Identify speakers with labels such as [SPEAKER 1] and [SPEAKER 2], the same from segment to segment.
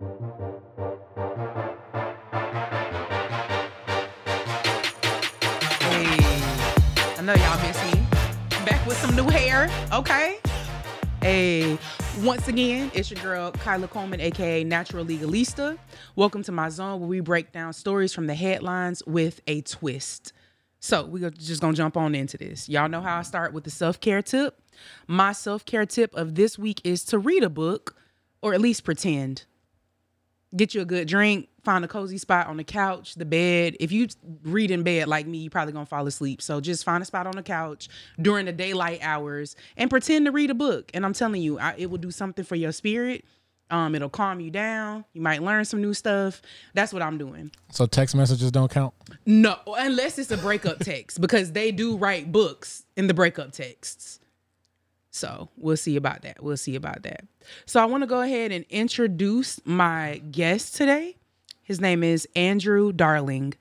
[SPEAKER 1] Hey, I know y'all miss me. Back with some new hair, okay? Hey, once again, it's your girl Kyla Coleman, aka Natural Legalista. Welcome to my zone where we break down stories from the headlines with a twist. So we're just gonna jump on into this. Y'all know how I start with the self-care tip. My self-care tip of this week is to read a book, or at least pretend. Get you a good drink, find a cozy spot on the couch, the bed. If you read in bed like me, you're probably gonna fall asleep. So just find a spot on the couch during the daylight hours and pretend to read a book. And I'm telling you, I, it will do something for your spirit. Um, it'll calm you down. You might learn some new stuff. That's what I'm doing.
[SPEAKER 2] So text messages don't count.
[SPEAKER 1] No, unless it's a breakup text because they do write books in the breakup texts. So we'll see about that. We'll see about that. So I want to go ahead and introduce my guest today. His name is Andrew Darling.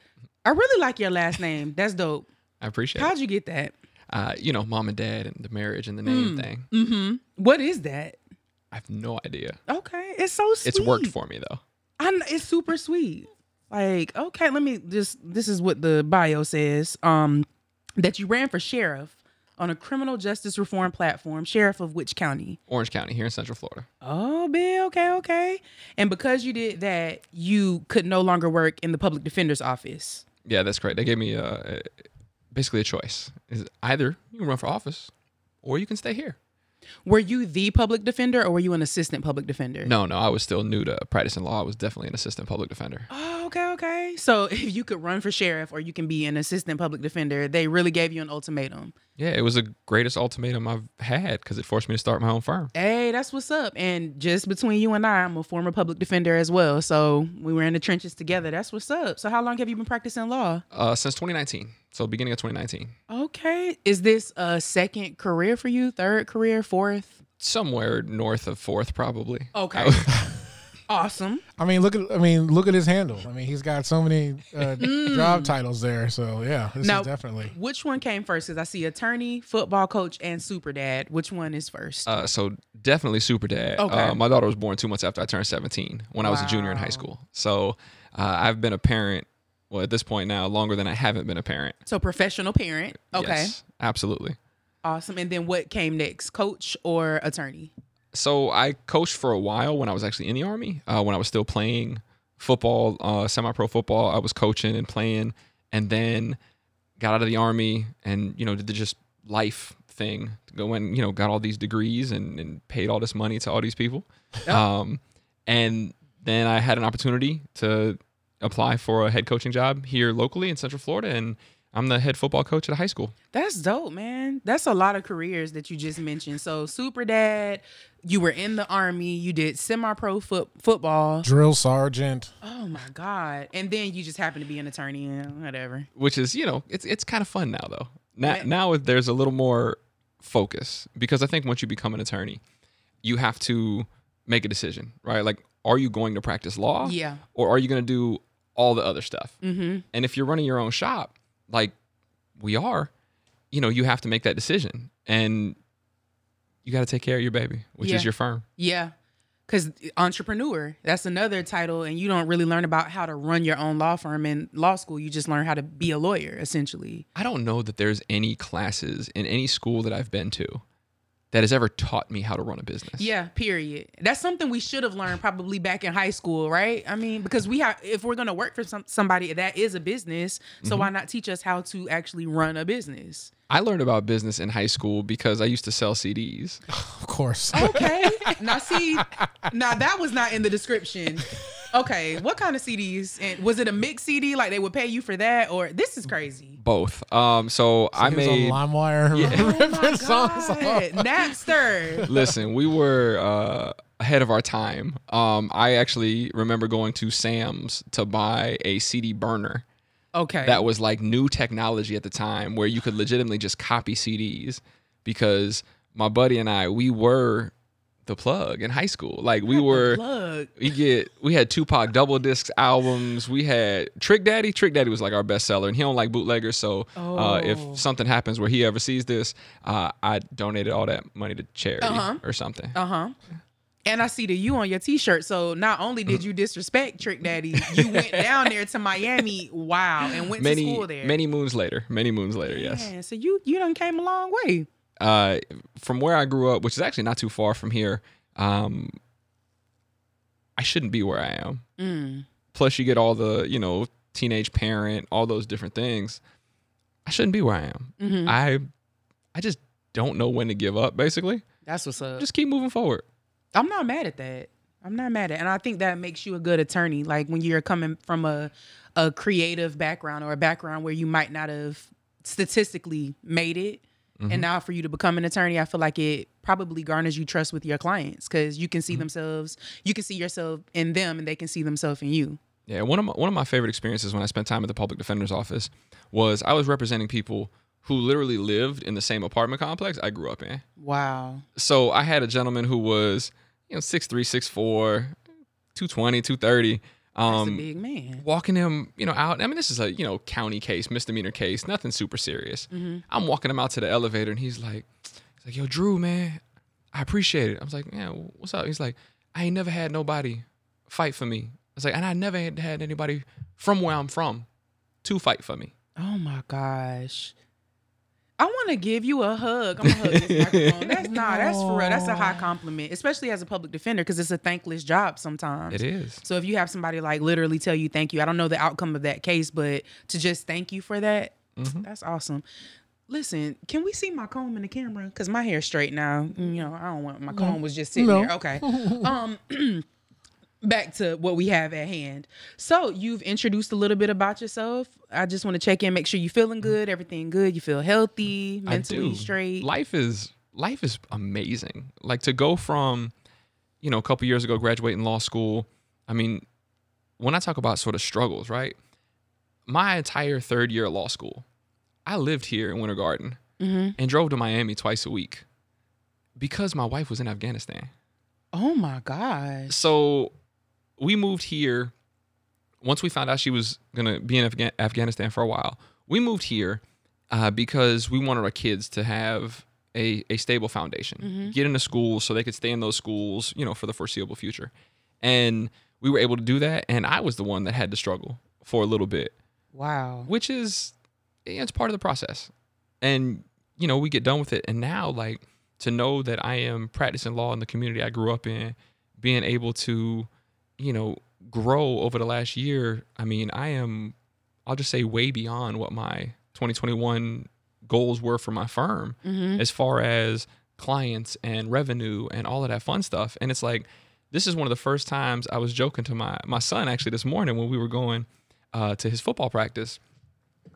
[SPEAKER 1] I really like your last name. That's dope.
[SPEAKER 3] I appreciate it.
[SPEAKER 1] How'd you get that?
[SPEAKER 3] Uh, you know, mom and dad and the marriage and the name
[SPEAKER 1] Hmm.
[SPEAKER 3] thing.
[SPEAKER 1] Mm-hmm. What is that?
[SPEAKER 3] I have no idea.
[SPEAKER 1] Okay, it's so sweet.
[SPEAKER 3] It's worked for me though.
[SPEAKER 1] I kn- it's super sweet. Like, okay, let me just this is what the bio says. Um that you ran for sheriff on a criminal justice reform platform, sheriff of which county?
[SPEAKER 3] Orange County here in Central Florida.
[SPEAKER 1] Oh, Bill, okay, okay. And because you did that, you could no longer work in the public defender's office.
[SPEAKER 3] Yeah, that's great. They gave me uh, basically a choice. Is either you can run for office or you can stay here.
[SPEAKER 1] Were you the public defender or were you an assistant public defender?
[SPEAKER 3] No, no, I was still new to practicing law. I was definitely an assistant public defender.
[SPEAKER 1] Oh, okay, okay. So if you could run for sheriff or you can be an assistant public defender, they really gave you an ultimatum.
[SPEAKER 3] Yeah, it was the greatest ultimatum I've had because it forced me to start my own firm.
[SPEAKER 1] Hey, that's what's up. And just between you and I, I'm a former public defender as well. So we were in the trenches together. That's what's up. So how long have you been practicing law?
[SPEAKER 3] Uh, since 2019, so beginning of 2019,
[SPEAKER 1] Okay. Is this a second career for you? Third career? Fourth?
[SPEAKER 3] somewhere north of fourth, probably.
[SPEAKER 1] Okay. Awesome.
[SPEAKER 2] I mean, look at I mean, look at his handle. I mean, he's got so many uh, job titles there. So yeah, this
[SPEAKER 1] Now-
[SPEAKER 2] is definitely.
[SPEAKER 1] Which one came first? Because I see attorney, football coach, and super dad. Which one is first?
[SPEAKER 3] Uh, so definitely super dad.
[SPEAKER 1] Okay.
[SPEAKER 3] Uh, my daughter was born two months after I turned 17 when I was a junior in high school. So uh, I've been a parent, well, at this point now, longer than I haven't been a parent.
[SPEAKER 1] so professional parent. Okay.
[SPEAKER 3] Yes, absolutely.
[SPEAKER 1] Awesome. And then what came next? Coach or attorney?
[SPEAKER 3] So I coached for a while when I was actually in the army. Uh, when I was still playing football, uh, semi-pro football, I was coaching and playing, and then got out of the army and you know did the just life thing. To go and you know got all these degrees and, and paid all this money to all these people, um, and then I had an opportunity to apply for a head coaching job here locally in Central Florida, and I'm the head football coach at a high school.
[SPEAKER 1] That's dope, man. That's a lot of careers that you just mentioned. So, super dad, you were in the army, you did semi-pro foot football.
[SPEAKER 2] Drill sergeant.
[SPEAKER 1] Oh my god! And then you just happen to be an attorney, and whatever.
[SPEAKER 3] which is you know it's it's kind of fun now though. Now
[SPEAKER 1] Right.
[SPEAKER 3] now there's a little more focus because I think once you become an attorney, you have to make a decision, right? Like, are you going to practice law?
[SPEAKER 1] Yeah.
[SPEAKER 3] Or are you going to do all the other stuff?
[SPEAKER 1] Mm-hmm.
[SPEAKER 3] And if you're running your own shop, like we are, you know, you have to make that decision, and you got to take care of your baby, which
[SPEAKER 1] Yeah.
[SPEAKER 3] is your firm.
[SPEAKER 1] Yeah. Because entrepreneur, that's another title, and you don't really learn about how to run your own law firm in law school. You just learn how to be a lawyer, essentially.
[SPEAKER 3] I don't know that there's any classes in any school that I've been to that has ever taught me how to run a business.
[SPEAKER 1] Yeah, period. That's something we should have learned probably back in high school, right? I mean, because we have, if we're gonna work for some somebody that is a business, so
[SPEAKER 3] Mm-hmm.
[SPEAKER 1] why not teach us how to actually run a business?
[SPEAKER 3] I learned about business in high school because I used to sell CDs.
[SPEAKER 2] Of course.
[SPEAKER 1] Okay. now see, now that was not in the description. Okay, what kind of CDs? And was it a mix CD? Like they would pay you for that, or this is crazy.
[SPEAKER 3] Both. Um, so I
[SPEAKER 2] he was
[SPEAKER 3] made.
[SPEAKER 2] on LimeWire.
[SPEAKER 1] Oh my
[SPEAKER 2] ripping songs
[SPEAKER 1] God,
[SPEAKER 2] off.
[SPEAKER 1] Napster.
[SPEAKER 3] Listen, we were uh, ahead of our time. Um, I actually remember going to Sam's to buy a CD burner
[SPEAKER 1] Okay.
[SPEAKER 3] that was like new technology at the time, where you could legitimately just copy CDs. Because my buddy and I, we were the plug in high school. Like we were. We get we had Tupac double discs albums. We had Trick Daddy. Trick Daddy was like our bestseller, and he don't like bootleggers. So uh,
[SPEAKER 1] Oh.
[SPEAKER 3] if something happens where he ever sees this, uh, I donated all that money to charity
[SPEAKER 1] Uh-huh.
[SPEAKER 3] or something.
[SPEAKER 1] Uh huh. And I see the U on your t-shirt. So not only did you disrespect Trick Daddy, you went down there to Miami. Wow, and went
[SPEAKER 3] many
[SPEAKER 1] to school there.
[SPEAKER 3] many moons later. Many moons later. Yes.
[SPEAKER 1] Man, so you you done came a long way.
[SPEAKER 3] Uh, from where I grew up, which is actually not too far from here, um, I shouldn't be where I am.
[SPEAKER 1] Mm.
[SPEAKER 3] Plus, you get all the, you know, teenage parent, all those different things. I shouldn't be where I am.
[SPEAKER 1] Mhm.
[SPEAKER 3] I, I just don't know when to give up. Basically,
[SPEAKER 1] That's what's up.
[SPEAKER 3] just keep moving forward.
[SPEAKER 1] I'm not mad at that. I'm not mad at, it. and I think that makes you a good attorney. Like when you're coming from a a creative background or a background where you might not have statistically made it, Mm-hmm. and now for you to become an attorney, I feel like it probably garners you trust with your clients because you can see mm-hmm. themselves, you can see yourself in them, and they can see themselves in you.
[SPEAKER 3] Yeah, one of my, one of my favorite experiences when I spent time at the public defender's office was I was representing people who literally lived in the same apartment complex I grew up in.
[SPEAKER 1] Wow.
[SPEAKER 3] so I had a gentleman who was, you know, 6'3, 6'4, 220, 230. Um,
[SPEAKER 1] big man.
[SPEAKER 3] walking him, you know, out. I mean, this is a, you know, county case, misdemeanor case, nothing super serious.
[SPEAKER 1] Mm-hmm.
[SPEAKER 3] I'm walking him out to the elevator and he's like, he's like, yo, Drew, man, I appreciate it. I was like, yeah, what's up? He's like, I ain't never had nobody fight for me. I was like, and I never had had anybody from where I'm from to fight for me.
[SPEAKER 1] Oh my gosh. I want to give you a hug. I'm gonna hug this microphone. That's nah, that's for real. That's a high compliment, especially as a public defender, because it's a thankless job sometimes.
[SPEAKER 3] It is.
[SPEAKER 1] So if you have somebody like literally tell you thank you, I don't know the outcome of that case, but to just thank you for that,
[SPEAKER 3] Mm-hmm.
[SPEAKER 1] that's awesome. Listen, can we see my comb in the camera? Because my hair's straight now. You know, I don't want my comb was just sitting
[SPEAKER 2] No.
[SPEAKER 1] there. Okay. um back to what we have at hand. So you've introduced a little bit about yourself. I just want to check in, make sure you're feeling good, everything good, you feel healthy, mentally straight.
[SPEAKER 3] Life is life is amazing. Like to go from, you know, a couple years ago graduating law school. I mean, when I talk about sort of struggles, right? My entire third year of law school, I lived here in Winter Garden
[SPEAKER 1] Mhm.
[SPEAKER 3] and drove to Miami twice a week because my wife was in Afghanistan.
[SPEAKER 1] Oh my gosh.
[SPEAKER 3] So we moved here once we found out she was gonna be in Afga- Afghanistan for a while. We moved here uh, because we wanted our kids to have a, a stable foundation, get into school so they could stay in those schools, you know, for the foreseeable future. And we were able to do that. And I was the one that had to struggle for a little bit,
[SPEAKER 1] Wow.
[SPEAKER 3] which is it's part of the process. And you know, we get done with it, and now like to know that I am practicing law in the community I grew up in, being able to, you know, grow over the last year. I mean, I am, I'll just say, way beyond what my 2021 goals were for my firm, as far as clients and revenue and all of that fun stuff. And it's like, this is one of the first times I was joking to my my son actually this morning when we were going uh, to his football practice.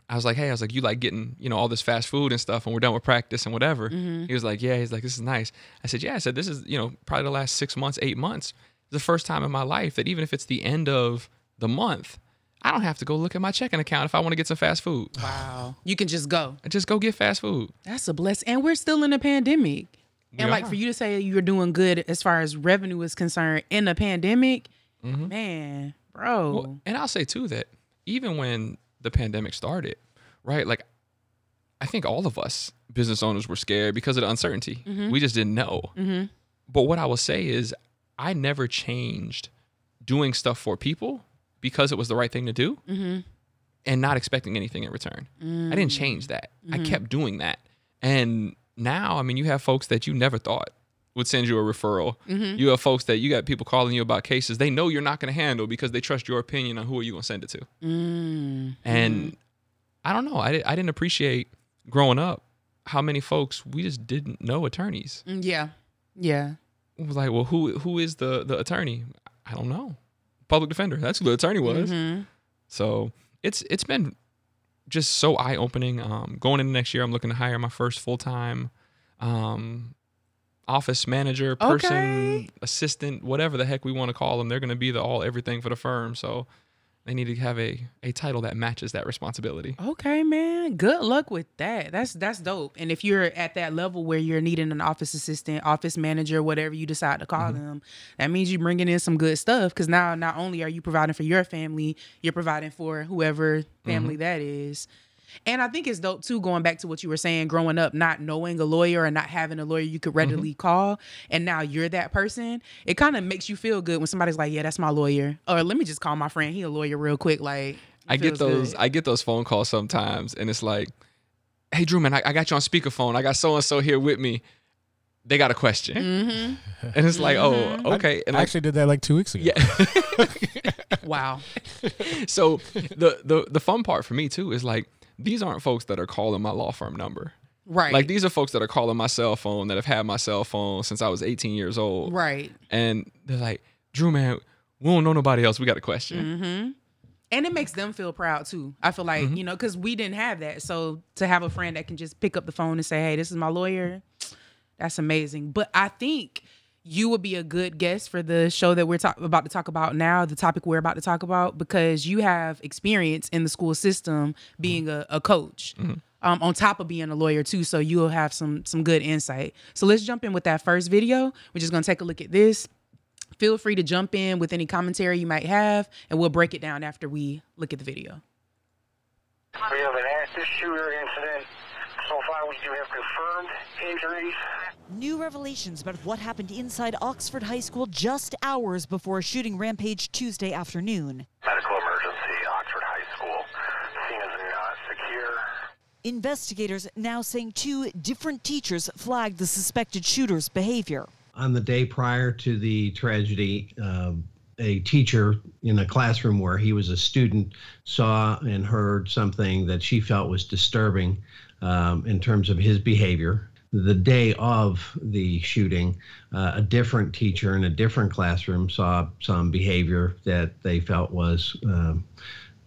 [SPEAKER 3] I was like, hey, I was like, you like getting, you know, all this fast food and stuff, and we're done with practice and whatever. He was like, yeah. He's like, this is nice. I said, yeah. I said, this is, you know, probably the last six months, eight months, the first time in my life that even if it's the end of the month, I don't have to go look at my checking account if I want to get some fast food.
[SPEAKER 1] Wow. You can just go.
[SPEAKER 3] I just go get fast food.
[SPEAKER 1] That's a blessing. And we're still in a pandemic. and
[SPEAKER 3] We
[SPEAKER 1] like
[SPEAKER 3] are.
[SPEAKER 1] for you to say you're doing good as far as revenue is concerned in a pandemic, mm-hmm. man, bro.
[SPEAKER 3] Well, and I'll say too that even when the pandemic started, right? Like, I think all of us business owners were scared because of the uncertainty. Mm-hmm. We just didn't know. Mm-hmm. But what I will say is, I never changed doing stuff for people because it was the right thing to do and not expecting anything in return. I didn't change that. I kept doing that. And now, I mean, you have folks that you never thought would send you a referral. You have folks that you got people calling you about cases they know you're not going to handle because they trust your opinion on who are you going to send it to.
[SPEAKER 1] Mm.
[SPEAKER 3] And I don't know. I, I didn't appreciate growing up how many folks we just didn't know attorneys.
[SPEAKER 1] Mm, Yeah. Yeah.
[SPEAKER 3] Was like, well, who who is the the attorney? I don't know. Public defender. That's who the attorney was.
[SPEAKER 1] Mhm.
[SPEAKER 3] So it's it's been just so eye opening. Um, going into next year, I'm looking to hire my first full time um, office manager, person,
[SPEAKER 1] Okay.
[SPEAKER 3] assistant, whatever the heck we want to call them. They're going to be the all everything for the firm. So they need to have a a title that matches that responsibility.
[SPEAKER 1] Okay, man. Good luck with that. That's that's dope. And if you're at that level where you're needing an office assistant, office manager, whatever you decide to call mm-hmm. them, that means you're bringing in some good stuff. Because now, not only are you providing for your family, you're providing for whoever mm-hmm. family that is. And I think it's dope too, going back to what you were saying, growing up, not knowing a lawyer and not having a lawyer you could readily
[SPEAKER 3] Mm-hmm.
[SPEAKER 1] call. And now you're that person. It kind of makes you feel good when somebody's like, yeah, that's my lawyer. Or let me just call my friend. He a lawyer real quick. Like,
[SPEAKER 3] I get those.
[SPEAKER 1] good.
[SPEAKER 3] I get those phone calls sometimes, and it's like, "Hey, Drew, man, I, I got you on speakerphone. I got so and so here with me. They got a question."
[SPEAKER 1] Mm-hmm.
[SPEAKER 3] And it's like, "Oh, okay." And
[SPEAKER 2] I
[SPEAKER 3] like,
[SPEAKER 2] actually did that like two weeks ago.
[SPEAKER 3] yeah.
[SPEAKER 1] wow.
[SPEAKER 3] so the the the fun part for me too is like these aren't folks that are calling my law firm number.
[SPEAKER 1] Right.
[SPEAKER 3] Like these are folks that are calling my cell phone that have had my cell phone since I was 18 years old.
[SPEAKER 1] right.
[SPEAKER 3] And they're like, Drew, man, we don't know nobody else. We got a question.
[SPEAKER 1] Mm-hmm. And it makes them feel proud too. I feel like, you know, because we didn't have that. So to have a friend that can just pick up the phone and say, hey, this is my lawyer, that's amazing. But I think you would be a good guest for the show that we're talk- about to talk about now, the topic we're about to talk about, because you have experience in the school system being a, a coach. Um, on top of being a lawyer too, so you'll have some some good insight. So let's jump in with that first video. We're just gonna take a look at this feel free to jump in with any commentary you might have, and we'll break it down after we look at the video.
[SPEAKER 4] We have an active shooter incident. So far, we do have confirmed injuries.
[SPEAKER 5] New revelations about what happened inside Oxford High School just hours before a shooting rampage Tuesday afternoon.
[SPEAKER 4] Medical emergency, Oxford High School. Scene is not secure.
[SPEAKER 5] Investigators now saying two different teachers flagged the suspected shooter's behavior.
[SPEAKER 6] on the day prior to the tragedy, um, a teacher in a classroom where he was a student saw and heard something that she felt was disturbing um, in terms of his behavior. The day of the shooting, uh, a different teacher in a different classroom saw some behavior that they felt was um,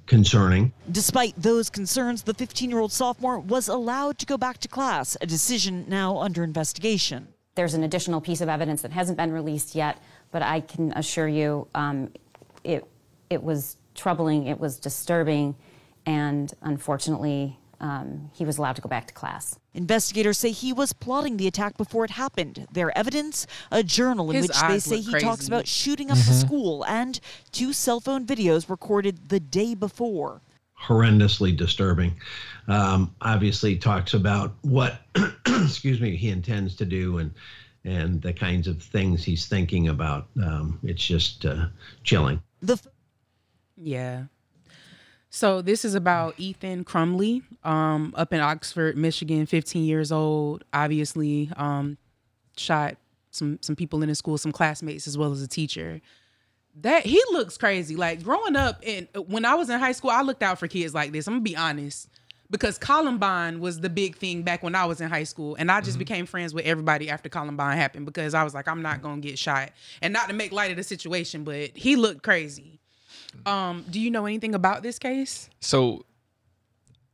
[SPEAKER 6] concerning.
[SPEAKER 5] Despite those concerns, the 15 year old sophomore was allowed to go back to class, a decision now under investigation.
[SPEAKER 7] There's an additional piece of evidence that hasn't been released yet, but I can assure you um, it, it was troubling, it was disturbing, and unfortunately, um, he was allowed to go back to class.
[SPEAKER 5] Investigators say he was plotting the attack before it happened. Their evidence, a journal in
[SPEAKER 1] His
[SPEAKER 5] which they say
[SPEAKER 1] look
[SPEAKER 5] he talks about shooting up the school, and two cell phone videos recorded the day before.
[SPEAKER 6] horrendously disturbing. Um, obviously, talks about what, excuse me, he intends to do and and the kinds of things he's thinking about. Um, it's just uh, chilling.
[SPEAKER 5] The f-
[SPEAKER 1] Yeah. So this is about Ethan Crumbley, um, up in Oxford, Michigan, 15 years old. Obviously, um, shot some some people in his school, some classmates as well as a teacher. That he looks crazy. Like growing up, and when I was in high school, I looked out for kids like this. I'm gonna be honest, because Columbine was the big thing back when I was in high school, and I just became friends with everybody after Columbine happened because I was like, I'm not gonna get shot, and not to make light of the situation, but he looked crazy. Um, do you know anything about this case?
[SPEAKER 3] So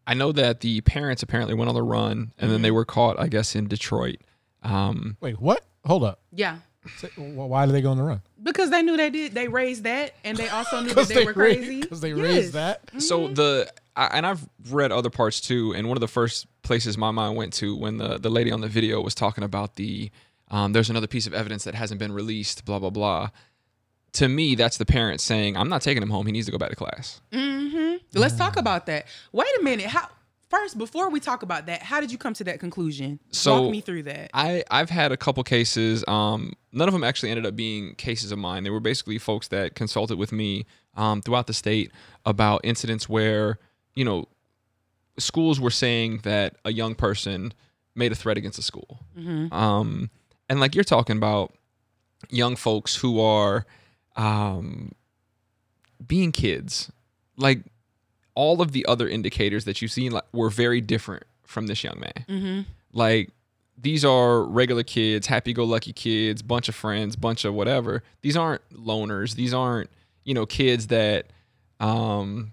[SPEAKER 3] I know that the parents apparently went on the run, and then they were caught, I guess, in Detroit. Um,
[SPEAKER 2] Wait, what? Hold up.
[SPEAKER 1] Yeah.
[SPEAKER 2] Say- wh- Why did they go on the run?
[SPEAKER 1] Because they knew they did. They raised that, and they also knew that they, were crazy.
[SPEAKER 2] Because they
[SPEAKER 1] Yes.
[SPEAKER 2] raised that.
[SPEAKER 3] So the I, and I've read other parts too, and one of the first places my mind went to when the the lady on the video was talking about the um, there's another piece of evidence that hasn't been released, blah blah blah. To me, that's the parent saying, "I'm not taking him home. He needs to go back to class."
[SPEAKER 1] Let's talk about that. Wait a minute. How first before we talk about that, how did you come to that conclusion?
[SPEAKER 3] So
[SPEAKER 1] Walk me through that.
[SPEAKER 3] I I've had a couple cases. Um, none of them actually ended up being cases of mine. They were basically folks that consulted with me um, throughout the state about incidents where you know schools were saying that a young person made a threat against a school. Um, and like you're talking about young folks who are um, being kids, like all of the other indicators that you've seen like, were very different from this young man. Like these are regular kids, happy-go-lucky kids, bunch of friends, bunch of whatever. These aren't loners. These aren't you know kids that um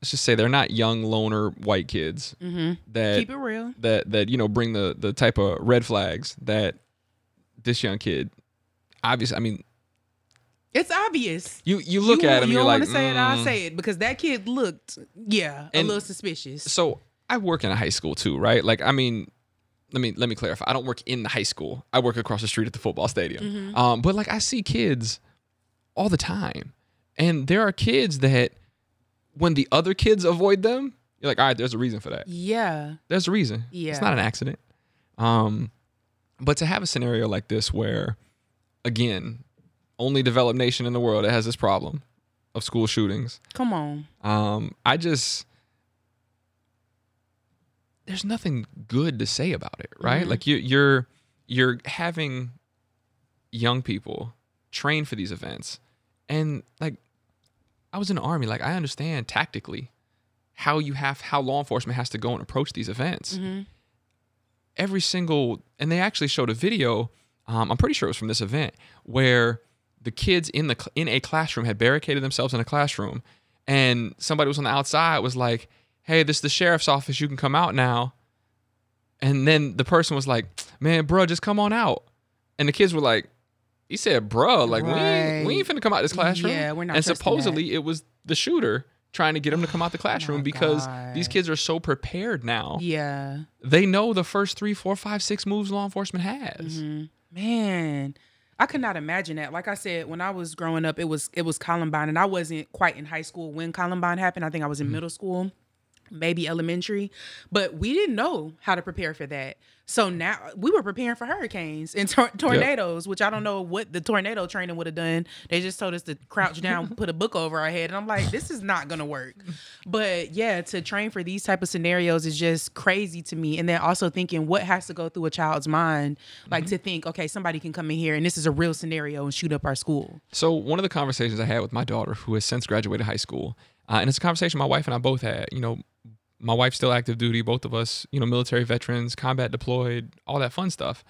[SPEAKER 3] let's just say they're not young loner white kids that
[SPEAKER 1] Keep it real.
[SPEAKER 3] that that you know bring the the type of red flags that this young kid obviously i mean
[SPEAKER 1] It's obvious.
[SPEAKER 3] you you look
[SPEAKER 1] you,
[SPEAKER 3] at him
[SPEAKER 1] You
[SPEAKER 3] you're
[SPEAKER 1] don't
[SPEAKER 3] like
[SPEAKER 1] want to say it. I'll
[SPEAKER 3] "Mm."
[SPEAKER 1] say it because that kid looked, yeah, a little suspicious.
[SPEAKER 3] so i work in a high school too right like i mean let me let me clarify i don't work in the high school i work across the street at the football stadium
[SPEAKER 1] Mm-hmm.
[SPEAKER 3] um but like i see kids all the time and there are kids that when the other kids avoid them You're like, all right, there's a reason for that.
[SPEAKER 1] Yeah.
[SPEAKER 3] There's a reason.
[SPEAKER 1] Yeah.
[SPEAKER 3] It's not an accident. Um, but to have a scenario like this where, again, only developed nation in the world that has this problem of school shootings.
[SPEAKER 1] Come on.
[SPEAKER 3] Um, I just there's nothing good to say about it, right? Like you, you're you're having young people train for these events, and like I was in the army, like I understand tactically how you have how law enforcement has to go and approach these events. Every single, and they actually showed a video. Um, I'm pretty sure it was from this event where the kids in the in a classroom had barricaded themselves in a classroom, and somebody was on the outside was like, "Hey, this is the sheriff's office. You can come out now." And then the person was like, "Man, bro, just come on out." And the kids were like, "He said, bro, like we ain't, we ain't finna come out this classroom."
[SPEAKER 1] Yeah, we're not
[SPEAKER 3] And supposedly it was the shooter trying to get them to come out the classroom
[SPEAKER 1] my
[SPEAKER 3] because
[SPEAKER 1] God.
[SPEAKER 3] these kids are so prepared now.
[SPEAKER 1] Yeah.
[SPEAKER 3] They know the first three, four, five, six moves law enforcement has.
[SPEAKER 1] Mm-hmm. Man, I could not imagine that. Like I said, when I was growing up, it was it was Columbine, and I wasn't quite in high school when Columbine happened. I think I was in
[SPEAKER 3] Mm-hmm.
[SPEAKER 1] middle school, maybe elementary, but we didn't know how to prepare for that. So now we were preparing for hurricanes and tor- tornadoes, which I don't know what the tornado training would have done. They just told us to crouch down, put a book over our head, and I'm like, this is not gonna work. But yeah, to train for these type of scenarios is just crazy to me. And then also thinking what has to go through a child's mind, like to mm-hmm. think, okay, somebody can come in here and this is a real scenario and shoot up our school.
[SPEAKER 3] So one of the conversations I had with my daughter, who has since graduated high school, uh, and it's a conversation my wife and I both had. You know, my wife's still active duty, both of us, you know, military veterans, combat deployed, all that fun stuff.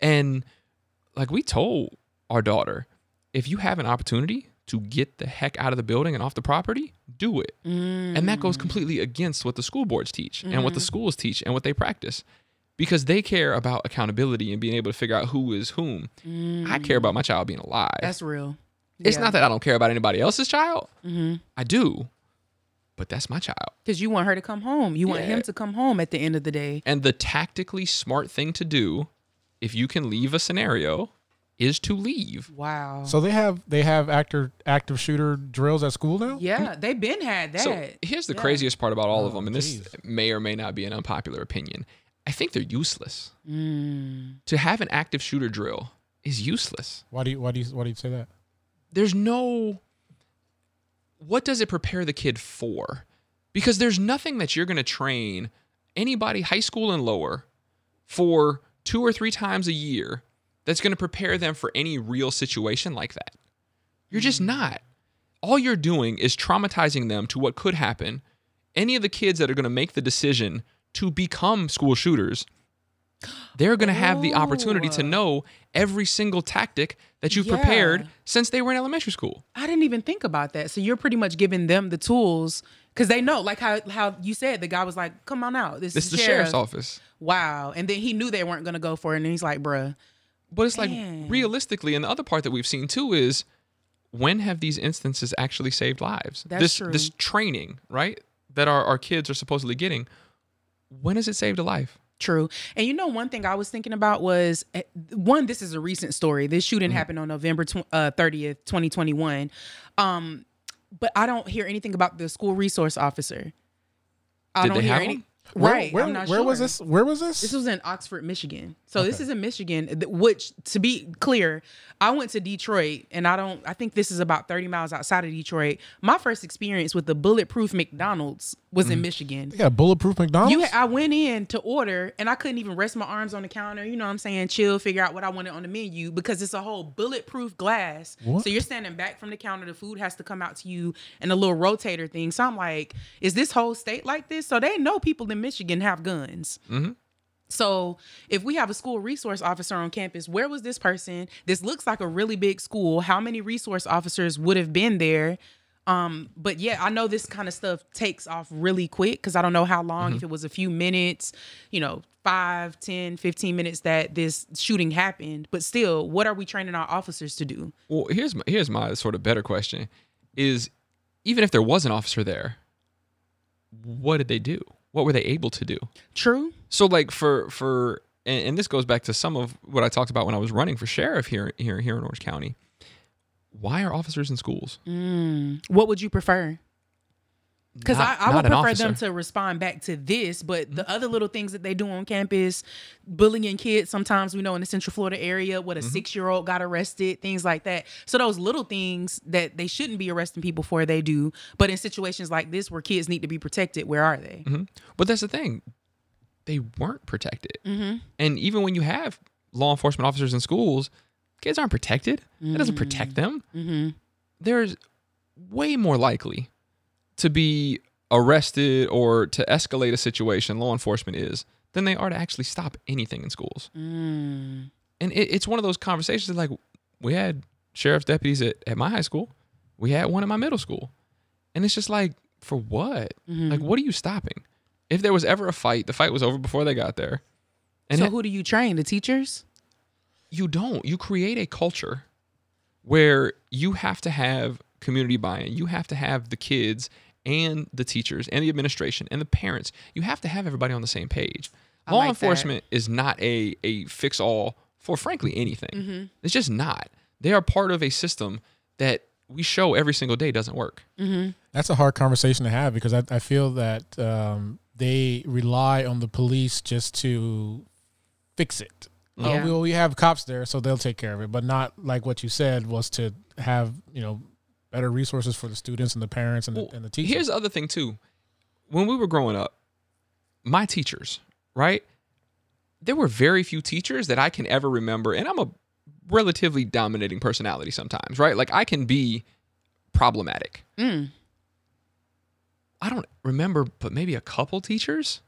[SPEAKER 3] And like we told our daughter, if you have an opportunity to get the heck out of the building and off the property, do it. And that goes mm. completely against what the school boards teach and what the mm-hmm. schools teach and what they practice. Because they care about accountability and being able to figure out who is whom. I care about mm. my child being alive.
[SPEAKER 1] That's real.
[SPEAKER 3] It's not that I don't care about anybody else's child. Mm-hmm. I do, but that's my child.
[SPEAKER 1] because you want her to come home. You want him to come home at the end of the day.
[SPEAKER 3] And the tactically smart thing to do, if you can leave a scenario, is to leave.
[SPEAKER 1] Wow.
[SPEAKER 2] So they have they have actor active shooter drills at school now.
[SPEAKER 1] yeah, they've been had that.
[SPEAKER 3] So here's the
[SPEAKER 1] Yeah.
[SPEAKER 3] craziest part about all of
[SPEAKER 2] Oh,
[SPEAKER 3] them, and this may or may not be an unpopular opinion. I think they're useless.
[SPEAKER 1] Mm.
[SPEAKER 3] To have an active shooter drill is useless.
[SPEAKER 2] Why do you why do you why do you say that?
[SPEAKER 3] there's no what does it prepare the kid for? Because there's nothing that you're going to train anybody high school and lower for two or three times a year that's going to prepare them for any real situation like that. You're just mm-hmm. not. All you're doing is traumatizing them to what could happen. Any of the kids that are going to make the decision to become school shooters they're going to have the opportunity to
[SPEAKER 1] Oh.
[SPEAKER 3] know every single tactic that you've prepared since they were in elementary school.
[SPEAKER 1] I didn't even think about that. So you're pretty much giving them the tools because they know, like how how you said, the guy was like, "Come on out, this,
[SPEAKER 3] This
[SPEAKER 1] is
[SPEAKER 3] the sheriff's office.
[SPEAKER 1] Wow, and then he knew they weren't gonna go for it, and he's like, "Bruh,
[SPEAKER 3] But it's like realistically, and the other part that we've seen too is when have these instances actually saved lives?
[SPEAKER 1] That's
[SPEAKER 3] this
[SPEAKER 1] true.
[SPEAKER 3] this training, right? That our, our kids are supposedly getting. When has it saved a life?
[SPEAKER 1] True. And you know, one thing I was thinking about was eh, one, this is a recent story. This shooting
[SPEAKER 3] Mm-hmm.
[SPEAKER 1] happened on November tw- uh, 30th, 2021. Um, but I don't hear anything about the school resource officer. I
[SPEAKER 3] Did
[SPEAKER 1] don't hear any.
[SPEAKER 2] Where,
[SPEAKER 1] Right.
[SPEAKER 2] Where,
[SPEAKER 1] I'm not
[SPEAKER 2] where was this? Where was this?
[SPEAKER 1] This was in Oxford, Michigan. So this is in Michigan, which to be clear, I went to Detroit and I don't I think this is about 30 miles outside of Detroit. My first experience with the bulletproof McDonald's was in
[SPEAKER 2] mm. Michigan. a bulletproof McDonald's.
[SPEAKER 1] You, I went in to order and I couldn't even rest my arms on the counter. You know what I'm saying? Chill, figure out what I wanted on the menu because it's a whole bulletproof glass.
[SPEAKER 2] What?
[SPEAKER 1] So you're standing back from the counter. The food has to come out to you in a little rotator thing. So I'm like, is this whole state like this? So they know people Michigan have guns. So if we have a school resource officer on campus, where was this person? This looks like a really big school. How many resource officers would have been there? Um, but yeah, I know this kind of stuff takes off really quick because I don't know how long, if it was a few minutes, you know, five, 10, 15 minutes that this shooting happened. But still, what are we training our officers to do?
[SPEAKER 3] Well, here's my, here's my sort of better question: is even if there was an officer there, what did they do? What were they able to do?
[SPEAKER 1] True.
[SPEAKER 3] So like for for and, and this goes back to some of what I talked about when I was running for sheriff here here here in Orange County. Why are officers in schools?
[SPEAKER 1] Mm. What would you prefer? Because I, I would prefer them to respond back to this, but the other little things that they do on campus, bullying kids. Sometimes we know in the Central Florida area, what a
[SPEAKER 3] Mm-hmm.
[SPEAKER 1] six year old got arrested, things like that. So those little things that they shouldn't be arresting people for, they do. But in situations like this where kids need to be protected, where are they?
[SPEAKER 3] Mm-hmm. But that's the thing. They weren't protected.
[SPEAKER 1] Mm-hmm.
[SPEAKER 3] And even when you have law enforcement officers in schools, kids aren't protected. That doesn't protect them.
[SPEAKER 1] Mm-hmm.
[SPEAKER 3] There's way more likely to be arrested or to escalate a situation, law enforcement is, than they are to actually stop anything in schools.
[SPEAKER 1] Mm.
[SPEAKER 3] And it, it's one of those conversations that, like, we had sheriff's deputies at, at my high school, we had one at my middle school. And it's just like, for what?
[SPEAKER 1] Mm-hmm.
[SPEAKER 3] Like, what are you stopping? If there was ever a fight, the fight was over before they got there. And
[SPEAKER 1] so
[SPEAKER 3] it-
[SPEAKER 1] who do you train? The teachers?
[SPEAKER 3] you don't. You create a culture where you have to have community buy-in. You have to have the kids and the teachers and the administration and the parents. You have to have everybody on the same page.
[SPEAKER 1] I
[SPEAKER 3] Law
[SPEAKER 1] like
[SPEAKER 3] enforcement is not a a fix all for frankly anything.
[SPEAKER 1] Mm-hmm.
[SPEAKER 3] It's just not. They are part of a system that we show every single day doesn't work.
[SPEAKER 2] That's a hard conversation to have because I, I feel that um, they rely on the police just to fix it. Oh,
[SPEAKER 1] Yeah.
[SPEAKER 2] well, we have cops there, so they'll take care of it, but not like what you said was to have you know better resources for the students and the parents and,
[SPEAKER 3] Well,
[SPEAKER 2] the, and the teachers.
[SPEAKER 3] Here's the other thing too. When we were growing up, my teachers, right? There were very few teachers that I can ever remember, and I'm a relatively dominating personality sometimes, right? Like I can be problematic.
[SPEAKER 1] Mm.
[SPEAKER 3] I don't remember, but maybe a couple teachers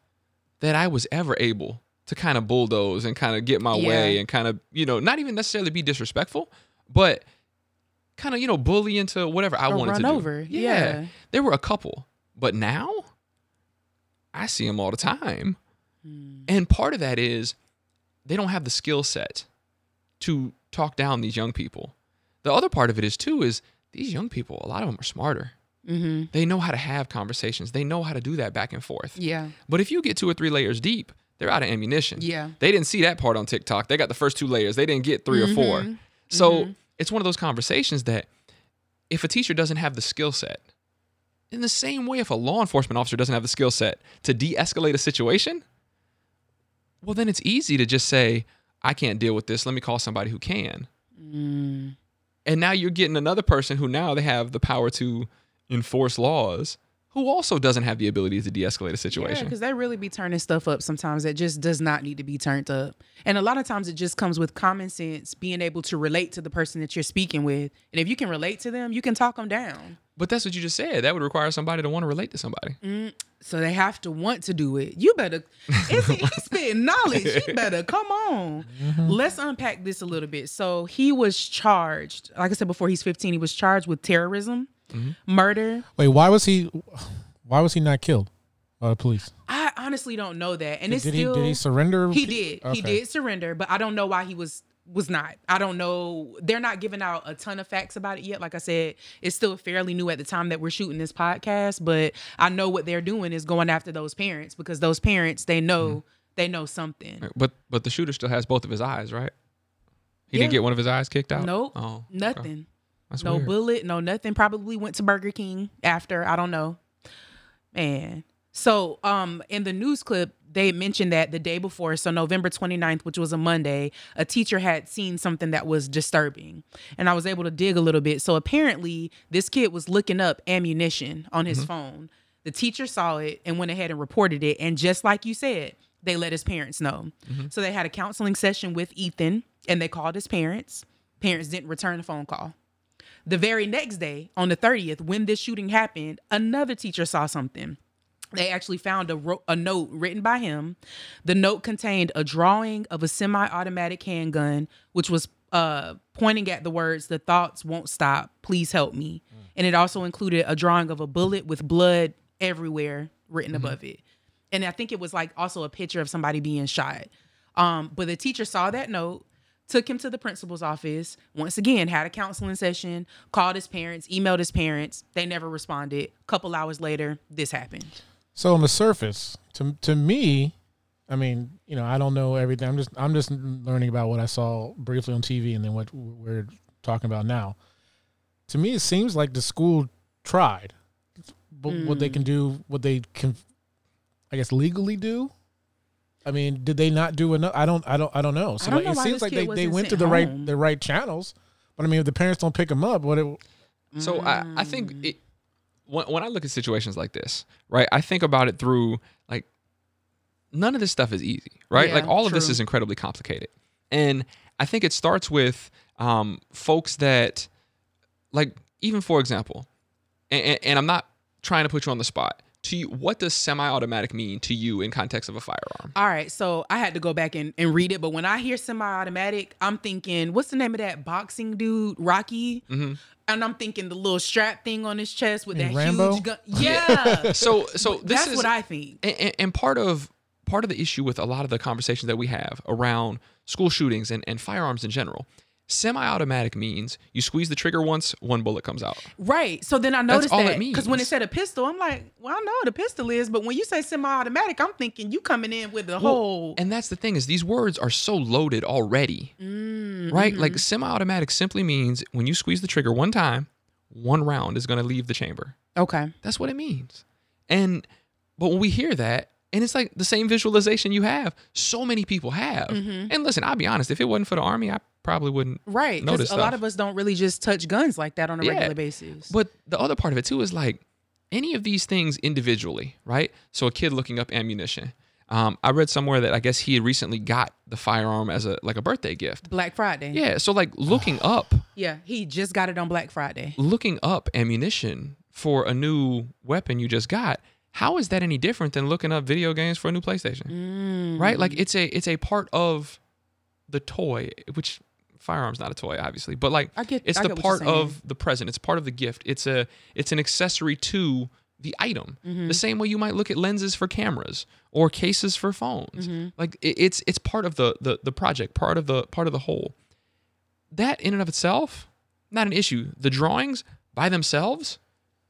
[SPEAKER 3] that I was ever able to kind of bulldoze and kind of get my way and kind of, you know, not even necessarily be disrespectful, but kind of, you know, bully into whatever I
[SPEAKER 1] Or
[SPEAKER 3] wanted
[SPEAKER 1] run
[SPEAKER 3] to do.
[SPEAKER 1] over, yeah.
[SPEAKER 3] There were a couple, but now I see them all the time.
[SPEAKER 1] Hmm.
[SPEAKER 3] And part of that is they don't have the skill set to talk down these young people. The other part of it is too is these young people, a lot of them are smarter.
[SPEAKER 1] Mm-hmm.
[SPEAKER 3] They know how to have conversations. They know how to do that back and forth.
[SPEAKER 1] Yeah.
[SPEAKER 3] But if you get two or three layers deep, they're out of ammunition.
[SPEAKER 1] Yeah.
[SPEAKER 3] They didn't see that part on TikTok. They got the first two layers. They didn't get 3 or
[SPEAKER 1] Mm-hmm.
[SPEAKER 3] 4 So it's one of those conversations that if a teacher doesn't have the skill set, in the same way, if a law enforcement officer doesn't have the skill set to de escalate a situation, well, then it's easy to just say, I can't deal with this. Let me call somebody who can.
[SPEAKER 1] Mm.
[SPEAKER 3] And now you're getting another person who now they have the power to enforce laws who also doesn't have the ability to de escalate a
[SPEAKER 1] Yeah,
[SPEAKER 3] situation.
[SPEAKER 1] because they really be turning stuff up sometimes that just does not need to be turned up. And a lot of times it just comes with common sense, being able to relate to the person that you're speaking with. And if you can relate to them, you can talk them down.
[SPEAKER 3] But that's what you just said. That would require somebody to want to relate to somebody.
[SPEAKER 1] Mm, so they have to want to do it. You better, it's, he's spitting knowledge. You better come on. Uh-huh. Let's unpack this a little bit. So he was charged, like I said before, he's 15. He was charged with terrorism, murder.
[SPEAKER 2] Wait, why was he? Why was he not killed by the police?
[SPEAKER 1] I honestly don't know that. And it's
[SPEAKER 2] did
[SPEAKER 1] still
[SPEAKER 2] he? Did he surrender?
[SPEAKER 1] He did. He did surrender, but I don't know why he was was not. I don't know. They're not giving out a ton of facts about it yet. Like I said, it's still fairly new at the time that we're shooting this podcast, but I know what they're doing is going after those parents because those parents they know
[SPEAKER 2] Mm-hmm.
[SPEAKER 1] they know something.
[SPEAKER 3] But but the shooter still has both of his eyes, right? He
[SPEAKER 1] Yeah.
[SPEAKER 3] didn't get one of his eyes kicked out.
[SPEAKER 1] Nope.
[SPEAKER 3] Oh, okay. That's
[SPEAKER 1] no
[SPEAKER 3] weird.
[SPEAKER 1] bullet, no nothing. Probably went to Burger King after. I don't know. Man. So, um, in the news clip, they mentioned that the day before, so November 29th, which was a Monday, a teacher had seen something that was disturbing. And I was able to dig a little bit. So apparently, this kid was looking up ammunition on his phone. The teacher saw it and went ahead and reported it. And just like you said, they let his parents know. So they had a counseling session with Ethan and they called his parents. Parents didn't return the phone call. The very next day, on the 30th, when this shooting happened, another teacher saw something. They actually found a, ro- a note written by him. The note contained a drawing of a semi automatic handgun, which was uh, pointing at the words, The thoughts won't stop. Please help me. And it also included a drawing of a bullet with blood everywhere written above it. And I think it was like also a picture of somebody being shot. Um, but the teacher saw that note, took him to the principal's office, once again, had a counseling session, called his parents, emailed his parents. They never responded. a couple hours later, this happened.
[SPEAKER 2] So on the surface, to to me, I mean, you know, I don't know everything. I'm just I'm just learning about what I saw briefly on TV and then what we're talking about now. To me, it seems like the school tried, but what they mm. can do, what they can, I guess legally do. I mean, did they not do enough? I don't, I don't, I don't know. So
[SPEAKER 1] don't
[SPEAKER 2] like,
[SPEAKER 1] know
[SPEAKER 2] it seems like they, they went to
[SPEAKER 1] sent
[SPEAKER 2] the right the right channels, but I mean, if the parents don't pick them up, what? It,
[SPEAKER 3] So I, I
[SPEAKER 1] Mm.
[SPEAKER 3] think it, when, when I look at situations like this, right, I think about it through like none of this stuff is easy, right?
[SPEAKER 1] Yeah,
[SPEAKER 3] like all of this is incredibly complicated. And I think it starts with um, folks that, like, even for example, and, and, and I'm not trying to put you on the spot. To you, what does semi-automatic mean to you in context of a firearm?
[SPEAKER 1] All right, so I had to go back and, and read it, but when I hear semi-automatic, I'm thinking, what's the name of that boxing dude, Rocky?
[SPEAKER 3] Mm-hmm.
[SPEAKER 1] And I'm thinking the little strap thing on his chest with
[SPEAKER 2] You
[SPEAKER 1] that
[SPEAKER 2] Rambo?
[SPEAKER 1] huge gun. Yeah,
[SPEAKER 3] So, so this
[SPEAKER 1] that's
[SPEAKER 3] is
[SPEAKER 1] what I think.
[SPEAKER 3] and, and- and part of part of the issue with a lot of the conversations that we have around school shootings and, and firearms in general semi-automatic means you squeeze the trigger once one bullet comes out
[SPEAKER 1] Right. So then I
[SPEAKER 3] That's
[SPEAKER 1] noticed
[SPEAKER 3] all it
[SPEAKER 1] that because when it said a pistol, I'm like, well, I know what a pistol is, but when you say semi-automatic, I'm thinking you coming in with the whole.
[SPEAKER 3] and that's the thing is these words are so loaded already
[SPEAKER 1] Mm,
[SPEAKER 3] right
[SPEAKER 1] mm-hmm.
[SPEAKER 3] like semi-automatic simply means when you squeeze the trigger one time one round is going to leave the chamber
[SPEAKER 1] Okay.
[SPEAKER 3] that's what it means and but when we hear that and it's like the same visualization you have so many people have
[SPEAKER 1] Mm-hmm.
[SPEAKER 3] and listen i'll be honest if it wasn't for the army i probably wouldn't
[SPEAKER 1] Right.
[SPEAKER 3] notice
[SPEAKER 1] Because a lot of us don't really just touch guns like that on a
[SPEAKER 3] Yeah.
[SPEAKER 1] regular basis.
[SPEAKER 3] But the other part of it too is like any of these things individually, right? So a kid looking up ammunition. Um, I read somewhere that I guess he had recently got the firearm as a like a birthday gift.
[SPEAKER 1] Black Friday.
[SPEAKER 3] Yeah, so like looking up,
[SPEAKER 1] Yeah. He just got it on Black Friday.
[SPEAKER 3] looking up ammunition for a new weapon you just got. How is that any different than looking up video games for a new PlayStation? Right? Like it's a it's a part of the toy, which firearms not a toy obviously, but like
[SPEAKER 1] I get-
[SPEAKER 3] it's
[SPEAKER 1] I
[SPEAKER 3] the
[SPEAKER 1] get
[SPEAKER 3] part of the present. It's part of the gift. It's a it's an accessory to the item.
[SPEAKER 1] Mm-hmm.
[SPEAKER 3] The same way you might look at lenses for cameras or cases for phones.
[SPEAKER 1] Mm-hmm.
[SPEAKER 3] Like it, it's it's part of the, the the project, part of the part of the whole. That in and of itself, not an issue. The drawings by themselves,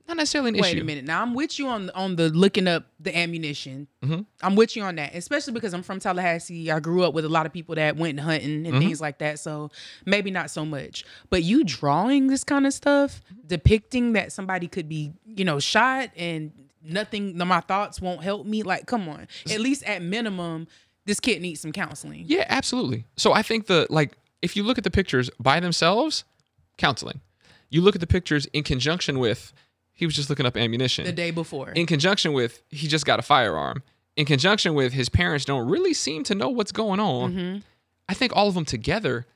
[SPEAKER 3] not necessarily an
[SPEAKER 1] Wait
[SPEAKER 3] issue.
[SPEAKER 1] a minute. Now I'm with you on on the looking up the ammunition.
[SPEAKER 3] Mm-hmm.
[SPEAKER 1] I'm with you on that, especially because I'm from Tallahassee. I grew up with a lot of people that went hunting
[SPEAKER 3] Mm-hmm.
[SPEAKER 1] and things like that. So maybe not so much. But you drawing this kind of stuff, depicting that somebody could be, you know, shot and nothing. My thoughts won't help me. Like, come on. At least at minimum, this kid needs some counseling.
[SPEAKER 3] Yeah, absolutely. So I think the like if you look at the pictures by themselves, counseling. You look at the pictures in conjunction with he was just looking up ammunition.
[SPEAKER 1] The day before.
[SPEAKER 3] in conjunction with he just got a firearm. In conjunction with his parents don't really seem to know what's going on.
[SPEAKER 1] Mm-hmm.
[SPEAKER 3] I think all of them together.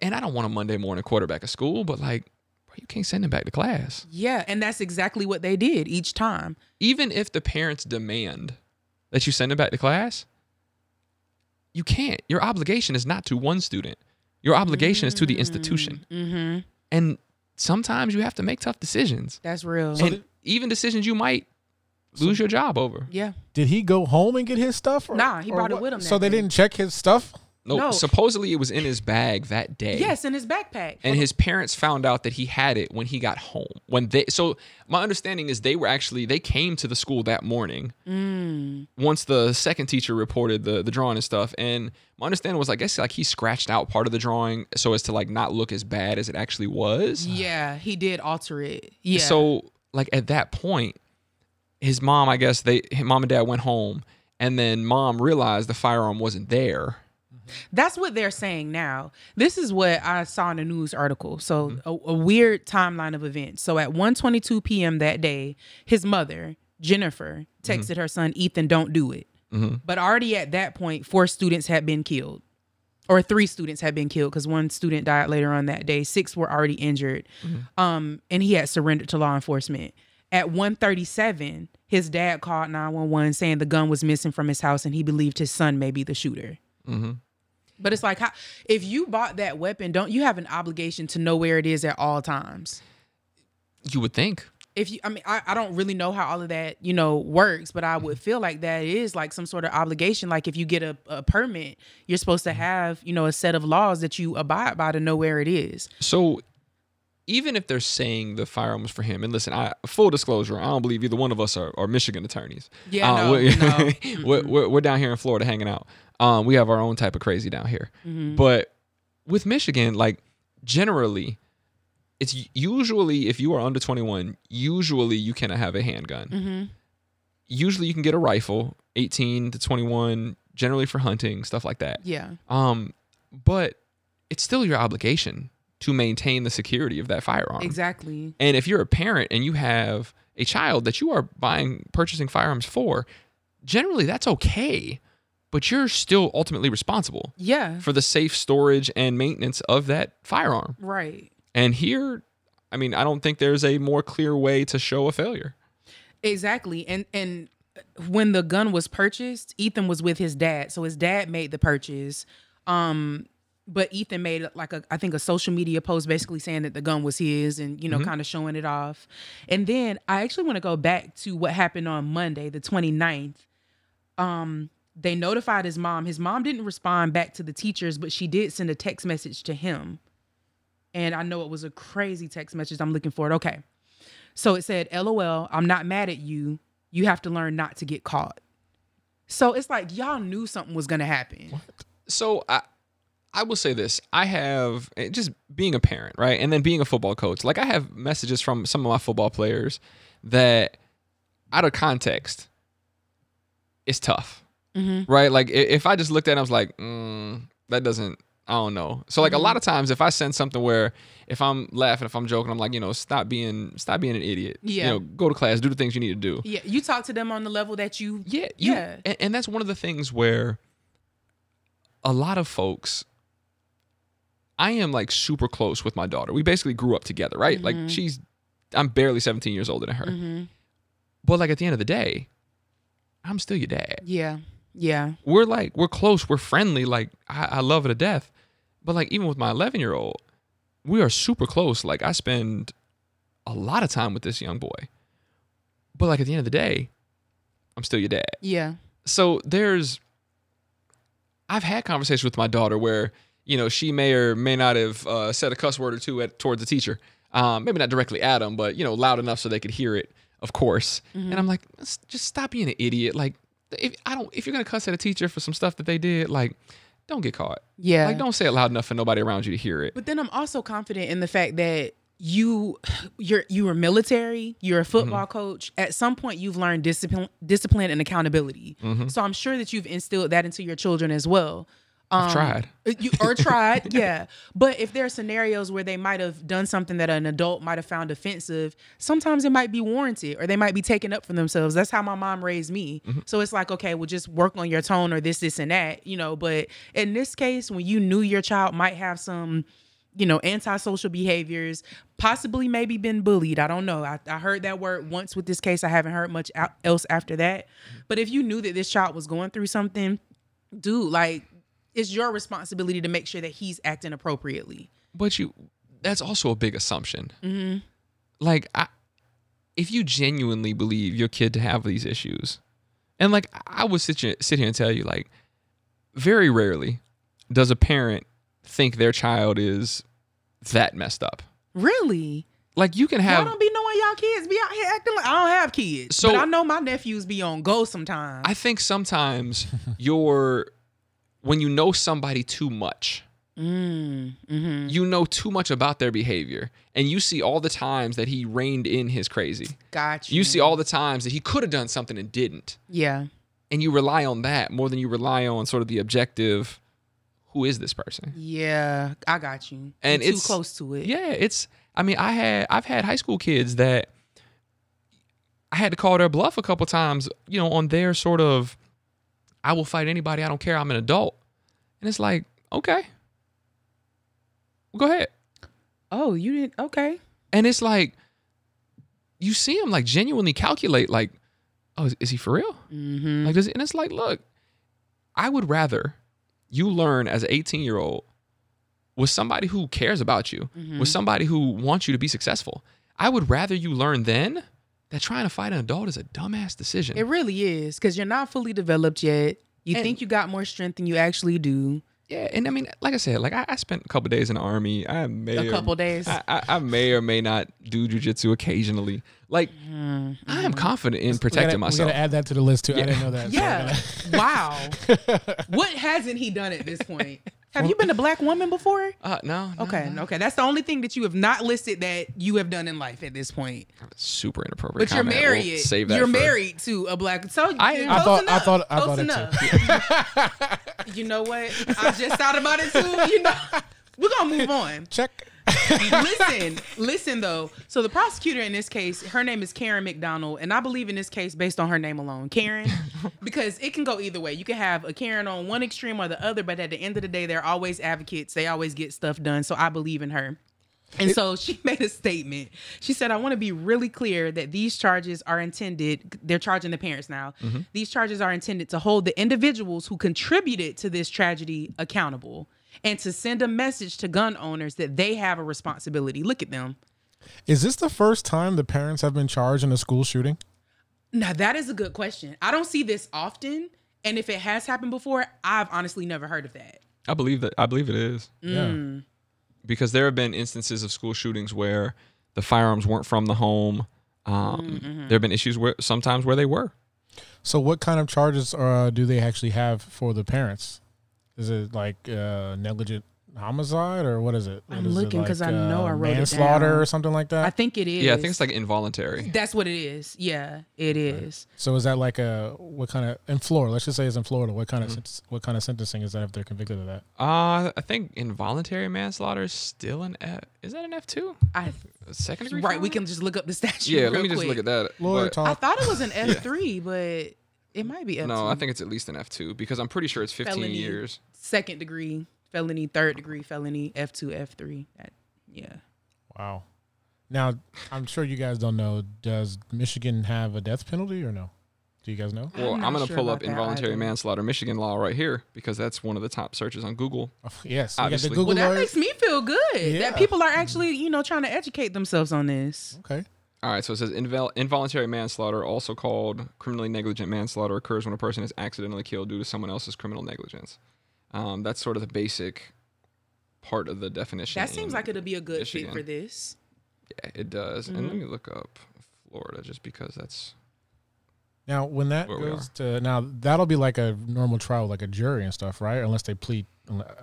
[SPEAKER 3] And I don't want a Monday morning quarterback of school, but like, bro, you can't send him back to class.
[SPEAKER 1] yeah, and that's exactly what they did each time.
[SPEAKER 3] Even if the parents demand that you send him back to class, you can't. Your obligation is not to one student. Your obligation is to the institution.
[SPEAKER 1] Mm-hmm.
[SPEAKER 3] And sometimes you have to make tough decisions.
[SPEAKER 1] That's real.
[SPEAKER 3] and even decisions you might lose your job over.
[SPEAKER 1] yeah.
[SPEAKER 2] did he go home and get his stuff? or-
[SPEAKER 1] Nah, he brought it
[SPEAKER 2] what?
[SPEAKER 1] with him
[SPEAKER 2] So
[SPEAKER 1] that
[SPEAKER 2] they
[SPEAKER 1] day.
[SPEAKER 2] didn't check his stuff.
[SPEAKER 3] No,
[SPEAKER 1] No.
[SPEAKER 3] supposedly it was in his bag that day.
[SPEAKER 1] Yes, in his backpack.
[SPEAKER 3] And his parents found out that he had it when he got home. When they so my understanding is they were actually they came to the school that morning.
[SPEAKER 1] Mm.
[SPEAKER 3] Once the second teacher reported the the drawing and stuff, and my understanding was I guess like he scratched out part of the drawing so as to like not look as bad as it actually was.
[SPEAKER 1] Yeah, he did alter it. Yeah.
[SPEAKER 3] So like at that point, his mom, I guess they his mom and dad went home, and then mom realized the firearm wasn't there.
[SPEAKER 1] That's what they're saying now. This is what I saw in a news article. So a, a weird timeline of events. So at 1:22 p.m. that day, his mother, Jennifer, texted mm-hmm. her son Ethan, "Don't do it." Mm-hmm. But already at that point, four students had been killed. Or three students had been killed because one student died later on that day. Six were already injured. Mm-hmm. Um, and he had surrendered to law enforcement. At 137, his dad called 911 saying the gun was missing from his house and he believed his son may be the shooter. But it's like, how, if you bought that weapon, don't you have an obligation to know where it is at all times?
[SPEAKER 3] You would think.
[SPEAKER 1] If you, I mean, I, I don't really know how all of that, you know, works, but I would feel like that is like some sort of obligation. Like if you get a, a permit, you're supposed to have, you know, a set of laws that you abide by to know where it is.
[SPEAKER 3] So even if they're saying the firearm was for him, and listen, I full disclosure, I don't believe either one of us are, are Michigan attorneys.
[SPEAKER 1] Yeah,
[SPEAKER 3] Uh,
[SPEAKER 1] no,
[SPEAKER 3] we're,
[SPEAKER 1] no.
[SPEAKER 3] we're, we're, we're down here in Florida hanging out. Um, we have our own type of crazy down here.
[SPEAKER 1] Mm-hmm.
[SPEAKER 3] But with Michigan, like generally, it's usually if you are under 21, usually you cannot have a handgun.
[SPEAKER 1] Mm-hmm.
[SPEAKER 3] Usually you can get a rifle, 18 to 21, generally for hunting, stuff like that.
[SPEAKER 1] Yeah.
[SPEAKER 3] Um, but it's still your obligation to maintain the security of that firearm.
[SPEAKER 1] Exactly.
[SPEAKER 3] And if you're a parent and you have a child that you are buying, purchasing firearms for, generally that's okay, but you're still ultimately responsible
[SPEAKER 1] Yeah.
[SPEAKER 3] for the safe storage and maintenance of that firearm.
[SPEAKER 1] Right.
[SPEAKER 3] And here, I mean, I don't think there's a more clear way to show a failure.
[SPEAKER 1] Exactly. And and when the gun was purchased, Ethan was with his dad. So his dad made the purchase. Um but Ethan made like a I think a social media post basically saying that the gun was his and you know kind of showing it off. And then I actually want to go back to what happened on Monday, the 29th. Um they notified his mom. His mom didn't respond back to the teachers, but she did send a text message to him. And I know it was a crazy text message. I'm looking for it. Okay. So it said, LOL, I'm not mad at you. You have to learn not to get caught. So it's like y'all knew something was gonna happen.
[SPEAKER 3] So I I will say this. I have eh, just being a parent, right? And then being a football coach. Like I have messages from some of my football players that out of context it's tough. Mm-hmm. Right? Like if I just looked at it, I was like, mm, that doesn't I don't know. So like a lot mm-hmm. of times if I send something where if I'm laughing, if I'm joking, I'm like, you know, stop being stop being an idiot.
[SPEAKER 1] Yeah.
[SPEAKER 3] You know, go to class, do the things you need to do.
[SPEAKER 1] Yeah, you talk to them on the level that you
[SPEAKER 3] Yeah, you,
[SPEAKER 1] Yeah.
[SPEAKER 3] And, and that's one of the things where a lot of folks. I am like super close with my daughter. We basically grew up together, right? Like mm-hmm. she's, I'm barely 17 years older than her. But like at the end of the day, I'm still your dad.
[SPEAKER 1] Yeah. Yeah.
[SPEAKER 3] We're like we're close. We're friendly. Like I, I love her to death. But like even with my 11 year old, we are super close. Like I spend a lot of time with this young boy. But like at the end of the day, I'm still your dad
[SPEAKER 1] Yeah.
[SPEAKER 3] so there's I've had conversations with my daughter where you know she may or may not have uh, said a cuss word or two at, towards the teacher, um, maybe not directly at him, but you know loud enough so they could hear it, of course. And I'm like, just stop being an idiot. Like, if I don't, if you're gonna cuss at a teacher for some stuff that they did, like, don't get caught.
[SPEAKER 1] Yeah.
[SPEAKER 3] Like, don't say it loud enough for nobody around you to hear it.
[SPEAKER 1] But then I'm also confident in the fact that you you're you were military, you're a football
[SPEAKER 3] Mm-hmm.
[SPEAKER 1] coach. At some point you've learned discipline discipline and accountability.
[SPEAKER 3] Mm-hmm.
[SPEAKER 1] So I'm sure that you've instilled that into your children as well. Um,
[SPEAKER 3] I've tried.
[SPEAKER 1] You or tried, yeah. But if there are scenarios where they might have done something that an adult might have found offensive, sometimes it might be warranted or they might be taken up for themselves. That's how my mom raised me.
[SPEAKER 3] Mm-hmm.
[SPEAKER 1] So it's like, okay, well, just work on your tone or this, this, and that, you know. But in this case, when you knew your child might have some, you know, antisocial behaviors, possibly maybe been bullied. I don't know. I, I heard that word once with this case. I haven't heard much else after that. But if you knew that this child was going through something, dude, like it's your responsibility to make sure that he's acting appropriately.
[SPEAKER 3] But you, that's also a big assumption. Mm-hmm. Like, I, if you genuinely believe your kid to have these issues, and like I would sit here, sit here and tell you, like, very rarely does a parent think their child is that messed up.
[SPEAKER 1] Really?
[SPEAKER 3] Like, you can have.
[SPEAKER 1] Y'all don't be knowing y'all kids be out here acting like I don't have kids.
[SPEAKER 3] So-
[SPEAKER 1] but I know my nephews be on go sometimes.
[SPEAKER 3] I think sometimes you're when you know somebody too much,
[SPEAKER 1] mm-hmm.
[SPEAKER 3] you know too much about their behavior, and you see all the times that he reined in his crazy.
[SPEAKER 1] Got you.
[SPEAKER 3] You see all the times that he could have done something and didn't,
[SPEAKER 1] Yeah.
[SPEAKER 3] and you rely on that more than you rely on sort of the objective. Who is this person?
[SPEAKER 1] Yeah. I got you.
[SPEAKER 3] And
[SPEAKER 1] You're too
[SPEAKER 3] it's-
[SPEAKER 1] close to it.
[SPEAKER 3] Yeah, it's. I mean, I had I've had high school kids that I had to call their bluff a couple times. You know, on their sort of, I will fight anybody. I don't care. I'm an adult, and it's like, okay, well, go ahead.
[SPEAKER 1] Oh, you didn't okay.
[SPEAKER 3] And it's like, you see him like genuinely calculate, like, oh, is, is he for real?
[SPEAKER 1] Mm-hmm.
[SPEAKER 3] Like, does and it's like, look, I would rather you learn as an 18 year old with somebody who cares about you,
[SPEAKER 1] Mm-hmm.
[SPEAKER 3] with somebody who wants you to be successful. I would rather you learn then that trying to fight an adult is a dumbass decision.
[SPEAKER 1] It really is because you're not fully developed yet. You
[SPEAKER 3] And-
[SPEAKER 1] think you got more strength than you actually do.
[SPEAKER 3] yeah, and I mean, like I said, like I, I spent a couple days in the army. I may
[SPEAKER 1] A
[SPEAKER 3] or-
[SPEAKER 1] couple days.
[SPEAKER 3] I, I, I may or may not do jujitsu occasionally. Like
[SPEAKER 1] Mm-hmm.
[SPEAKER 3] I am confident in
[SPEAKER 2] We
[SPEAKER 3] protecting
[SPEAKER 2] gotta,
[SPEAKER 3] myself.
[SPEAKER 2] We gotta add that to the list too. I didn't know that. so
[SPEAKER 1] Yeah.
[SPEAKER 2] gotta-
[SPEAKER 1] wow. what hasn't he done at this point? Have you been a black woman before?
[SPEAKER 3] Uh, no. no,
[SPEAKER 1] Okay,
[SPEAKER 3] no.
[SPEAKER 1] okay. That's the only thing that you have not listed that you have done in life at this point.
[SPEAKER 3] Super inappropriate.
[SPEAKER 1] But you're
[SPEAKER 3] comment. We'll
[SPEAKER 1] married.
[SPEAKER 3] save that
[SPEAKER 1] you're
[SPEAKER 3] for-
[SPEAKER 1] married to a black. So
[SPEAKER 3] I-
[SPEAKER 1] close
[SPEAKER 2] I thought- I thought- I
[SPEAKER 1] close
[SPEAKER 2] thought
[SPEAKER 1] enough. you know what? I just thought about it too. You know, we're gonna move on.
[SPEAKER 2] Check.
[SPEAKER 1] listen, listen though. So the prosecutor in this case, her name is Karen McDonald, and I believe in this case based on her name alone, Karen, because it can go either way. You can have a Karen on one extreme or the other, but at the end of the day, they're always advocates. They always get stuff done. So I believe in her. And so she made a statement. She said, I want to be really clear that these charges are intended, they're charging the parents now. Mm-hmm. These charges are intended to hold the individuals who contributed to this tragedy accountable and to send a message to gun owners that they have a responsibility. Look at them.
[SPEAKER 2] Is this the first time the parents have been charged in a school shooting?
[SPEAKER 1] Now, that is a good question. I don't see this often. And if it has happened before, I've honestly never heard of that.
[SPEAKER 3] I believe that. I believe it is
[SPEAKER 1] Mm.
[SPEAKER 2] Yeah.
[SPEAKER 3] because there have been instances of school shootings where the firearms weren't from the home. Um,
[SPEAKER 1] Mm-hmm.
[SPEAKER 3] There have been issues where sometimes where they were.
[SPEAKER 2] So, what kind of charges uh, do they actually have for the parents? Is it like uh, negligent homicide or what is it? What
[SPEAKER 1] I'm
[SPEAKER 2] is it,
[SPEAKER 1] looking 'cause
[SPEAKER 2] like,
[SPEAKER 1] I know
[SPEAKER 2] uh,
[SPEAKER 1] I wrote it
[SPEAKER 2] manslaughter
[SPEAKER 1] down.
[SPEAKER 2] or something like that.
[SPEAKER 1] I think it is.
[SPEAKER 3] Yeah, I think it's like involuntary.
[SPEAKER 1] That's what it is. Yeah, it is.
[SPEAKER 2] so, is that like a what kind of in Florida? Let's just say it's in Florida. What kind of
[SPEAKER 3] Mm-hmm.
[SPEAKER 2] sen- what kind of sentencing is that if they're convicted of that?
[SPEAKER 3] Uh, I think involuntary manslaughter is still an F. Is that an F two?
[SPEAKER 1] I
[SPEAKER 3] Second degree.
[SPEAKER 1] right. We can just look up the statute.
[SPEAKER 3] Yeah,
[SPEAKER 1] real
[SPEAKER 3] let me just look at that.
[SPEAKER 2] Lawyer
[SPEAKER 3] But-
[SPEAKER 2] talk.
[SPEAKER 1] I thought it was an F three, but it might be F two.
[SPEAKER 3] no, I think it's at least an F two because I'm pretty sure it's 15
[SPEAKER 1] Felony.
[SPEAKER 3] years.
[SPEAKER 1] second degree felony, third degree felony, F two, F three. Yeah.
[SPEAKER 2] Wow. Now, I'm sure you guys don't know. Does Michigan have a death penalty or no? Do you guys know?
[SPEAKER 3] Well, I'm,
[SPEAKER 1] not
[SPEAKER 3] gonna
[SPEAKER 1] sure
[SPEAKER 3] pull up involuntary
[SPEAKER 1] either.
[SPEAKER 3] manslaughter Michigan law right here because that's one of the top searches on Google.
[SPEAKER 2] Oh, yes. We got
[SPEAKER 3] Obviously.
[SPEAKER 2] the Google
[SPEAKER 1] Well, that
[SPEAKER 2] lawyers.
[SPEAKER 1] makes me feel good
[SPEAKER 2] Yeah.
[SPEAKER 1] that people are actually, you know, trying to educate themselves on this.
[SPEAKER 2] Okay.
[SPEAKER 3] All right, so it says invol- involuntary manslaughter, also called criminally negligent manslaughter, occurs when a person is accidentally killed due to someone else's criminal negligence. Um, that's sort of the basic part of the definition.
[SPEAKER 1] That seems like it'll be a good
[SPEAKER 3] Michigan.
[SPEAKER 1] fit for this.
[SPEAKER 3] Yeah, it does. And
[SPEAKER 1] Mm-hmm.
[SPEAKER 3] let me look up Florida just because that's
[SPEAKER 2] Now, when that
[SPEAKER 3] Where
[SPEAKER 2] goes to now, that'll be like a normal trial, like a jury and stuff, right? Unless they plead,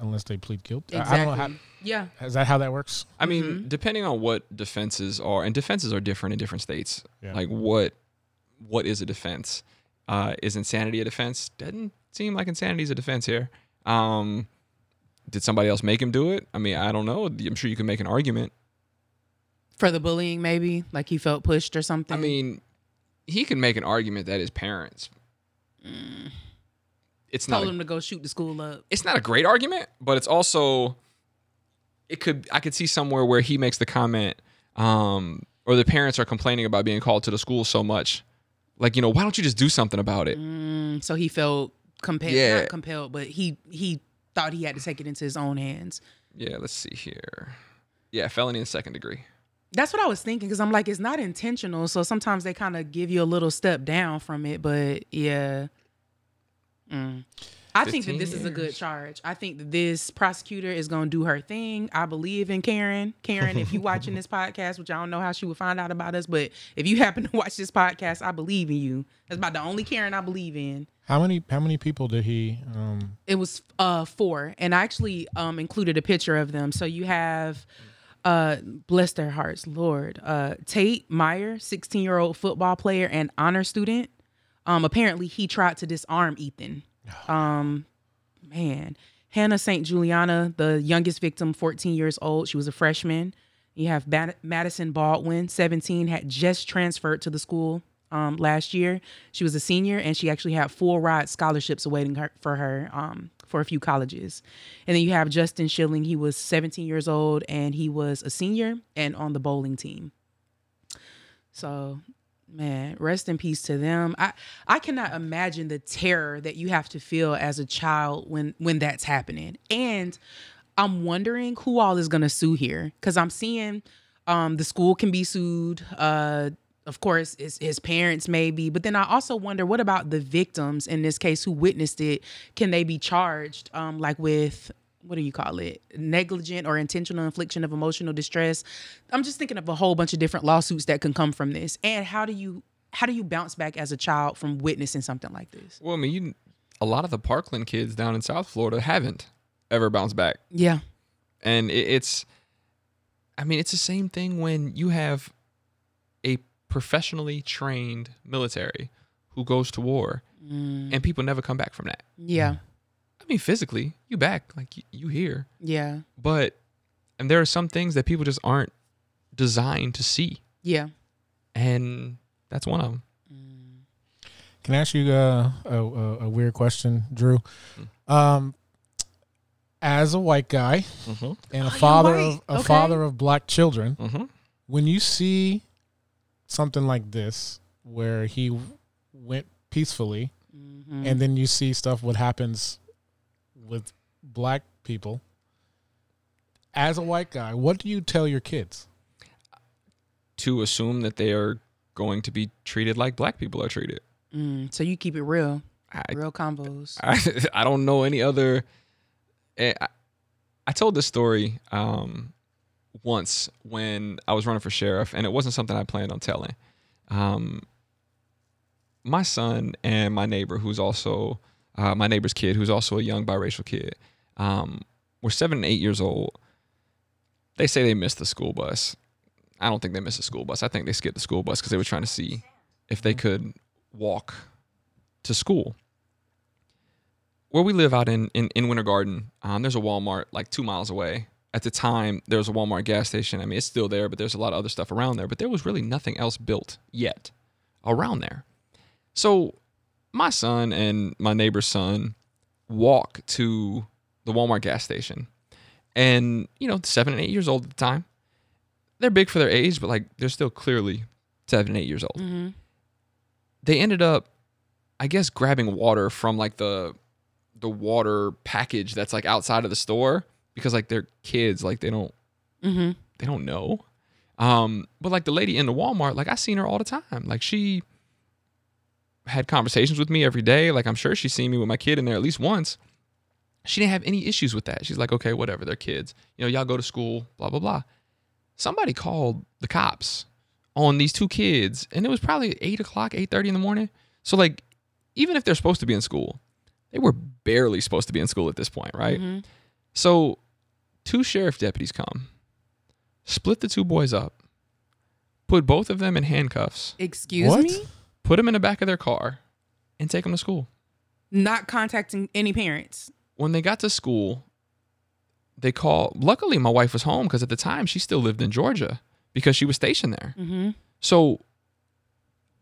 [SPEAKER 2] unless they plead guilty.
[SPEAKER 1] Exactly.
[SPEAKER 2] I don't know how.
[SPEAKER 1] yeah.
[SPEAKER 2] Is that how that works?
[SPEAKER 3] I mean,
[SPEAKER 1] Mm-hmm.
[SPEAKER 3] depending on what defenses are, and defenses are different in different states.
[SPEAKER 2] Yeah.
[SPEAKER 3] Like what what is a defense? Uh, is insanity a defense? Doesn't seem like insanity is a defense here. Um, did somebody else make him do it? I mean, I don't know. I'm sure you can make an argument.
[SPEAKER 1] For the bullying, maybe like he felt pushed or something.
[SPEAKER 3] I mean, he can make an argument that his parents. It's not.
[SPEAKER 1] told
[SPEAKER 3] A,
[SPEAKER 1] him to go shoot the school up.
[SPEAKER 3] it's not a great argument, but it's also. It could. I could see somewhere where he makes the comment, um, or the parents are complaining about being called to the school so much, like you know, why don't you just do something about it?
[SPEAKER 1] Mm, so he felt compelled,
[SPEAKER 3] Yeah.
[SPEAKER 1] not compelled, but he he thought he had to take it into his own hands.
[SPEAKER 3] Yeah, let's see here. Yeah, felony in second degree.
[SPEAKER 1] That's what I was thinking because I'm like, it's not intentional. So sometimes they kind of give you a little step down from it. But yeah. Mm. I think that
[SPEAKER 3] 15
[SPEAKER 1] this is a good charge. I think that this prosecutor is going to do her thing. I believe in Karen. Karen, if you watching this podcast, which I don't know how she would find out about us, but if you happen to watch this podcast, I believe in you. That's about the only Karen I believe in.
[SPEAKER 2] How many? How many people did he? Um,
[SPEAKER 1] It was uh four, and I actually um included a picture of them. So you have uh bless their hearts, Lord. Uh Tate Myre, 16-year-old football player and honor student. Um apparently he tried to disarm Ethan. Um man. Hannah St. Juliana, the youngest victim, 14 years old. She was a freshman. You have Bat- Madison Baldwin, 17, had just transferred to the school um, last year. She was a senior, and she actually had full ride scholarships awaiting her for her um, for a few colleges. And then you have Justin Schilling. He was 17 years old, and he was a senior and on the bowling team. So, man, rest in peace to them. I I cannot imagine the terror that you have to feel as a child when when that's happening. And I'm wondering who all is going to sue here cuz I'm seeing um the school can be sued uh of course his, his parents maybe but then i also wonder what about the victims in this case who witnessed it? Can they be charged um like with what do you call it? Negligent or intentional infliction of emotional distress? I'm just thinking of a whole bunch of different lawsuits that can come from this. And how do you how do you bounce back as a child from witnessing something like this?
[SPEAKER 3] Well, I mean, you, a lot of the Parkland kids down in South Florida haven't ever bounced back.
[SPEAKER 1] Yeah.
[SPEAKER 3] And it, it's, I mean, it's the same thing when you have professionally trained military who goes to war and people never come back from that.
[SPEAKER 1] Yeah.
[SPEAKER 3] I mean, physically, you back, like you, you here.
[SPEAKER 1] Yeah.
[SPEAKER 3] But, and there are some things that people just aren't designed to see.
[SPEAKER 1] Yeah.
[SPEAKER 3] And that's one of them.
[SPEAKER 2] Can I ask you uh, a, a, a weird question, Drew? Um, as a white guy
[SPEAKER 3] Mm-hmm.
[SPEAKER 2] and a
[SPEAKER 1] you're
[SPEAKER 2] father of a
[SPEAKER 1] Okay.
[SPEAKER 2] father of black children,
[SPEAKER 3] Mm-hmm.
[SPEAKER 2] when you see something like this where he went peacefully
[SPEAKER 1] Mm-hmm.
[SPEAKER 2] and then you see stuff what happens with black people as a white guy what do you tell your kids
[SPEAKER 3] To assume that they are going to be treated like black people are treated.
[SPEAKER 1] Mm, so you keep it real,
[SPEAKER 3] I,
[SPEAKER 1] real combos.
[SPEAKER 3] I, I don't know any other. eh, I, I told this story um, once when I was running for sheriff, and it wasn't something I planned on telling. Um, my son and my neighbor, who's also uh, my neighbor's kid, who's also a young biracial kid, um, were seven and eight years old. They say they missed the school bus. I don't think they missed the school bus. I think they skipped the school bus because they were trying to see if they could walk to school where we live out in in, in Winter Garden, um, there's a Walmart like two miles away. At the time, there was a Walmart gas station. I mean, it's still there, but there's a lot of other stuff around there. But there was really nothing else built yet around there. So my son and my neighbor's son walk to the Walmart gas station, and you know, seven and eight years old at the time. They're big for their age, but like they're still clearly seven and eight years old.
[SPEAKER 1] Mm-hmm.
[SPEAKER 3] They ended up, I guess, grabbing water from like the the water package that's like outside of the store because like they're kids, like they don't
[SPEAKER 1] Mm-hmm.
[SPEAKER 3] they don't know. Um, but like the lady in the Walmart, like I seen her all the time. Like she had conversations with me every day. Like I'm sure she's seen me with my kid in there at least once. She didn't have any issues with that. She's like, okay, whatever, they're kids. You know, y'all go to school, blah, blah, blah. Somebody called the cops on these two kids, and it was probably eight o'clock, eight thirty in the morning. So like, even if they're supposed to be in school, they were barely supposed to be in school at this point, right?
[SPEAKER 1] Mm-hmm.
[SPEAKER 3] So, two sheriff deputies come, split the two boys up, put both of them in handcuffs,
[SPEAKER 1] Excuse
[SPEAKER 2] What?
[SPEAKER 1] me?
[SPEAKER 3] put them in the back of their car, and take them to school.
[SPEAKER 1] Not contacting any parents.
[SPEAKER 3] When they got to school, they call. Luckily, my wife was home because at the time she still lived in Georgia because she was stationed there.
[SPEAKER 1] Mm-hmm.
[SPEAKER 3] So,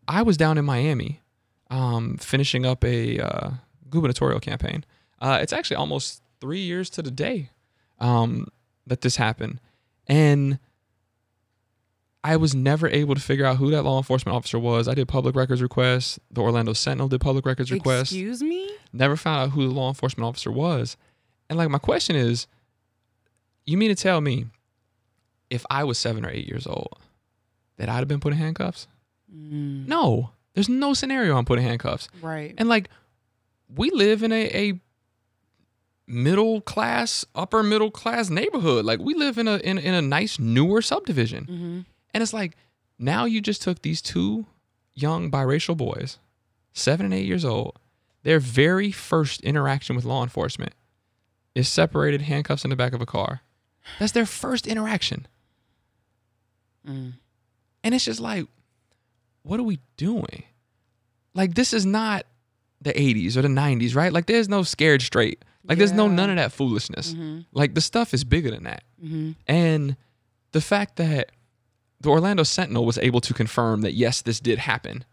[SPEAKER 3] I was down in Miami, um, finishing up a uh, gubernatorial campaign. Uh, it's actually almost three years to the day um, that this happened, and I was never able to figure out who that law enforcement officer was. I did public records requests. The Orlando Sentinel did public records requests.
[SPEAKER 1] Excuse me?
[SPEAKER 3] Never found out who the law enforcement officer was. And like my question is, you mean to tell me if I was seven or eight years old that I'd have been put in handcuffs?
[SPEAKER 1] Mm,
[SPEAKER 3] No. There's no scenario I'm putting handcuffs.
[SPEAKER 1] right.
[SPEAKER 3] And like we live in a, a middle class, upper middle class neighborhood. Like we live in a in, in a nice newer subdivision.
[SPEAKER 1] Mm-hmm.
[SPEAKER 3] And it's like now you just took these two young biracial boys, seven and eight years old. Their very first interaction with law enforcement is separated handcuffs in the back of a car. That's their first interaction.
[SPEAKER 1] Mm.
[SPEAKER 3] And it's just like, what are we doing? Like, this is not the 80s or the 90s, right? Like, there's no scared straight. Like, there's no none of that foolishness.
[SPEAKER 1] Mm-hmm.
[SPEAKER 3] Like, the stuff is bigger than that.
[SPEAKER 1] Mm-hmm.
[SPEAKER 3] And the fact that the Orlando Sentinel was able to confirm that, yes, this did happen,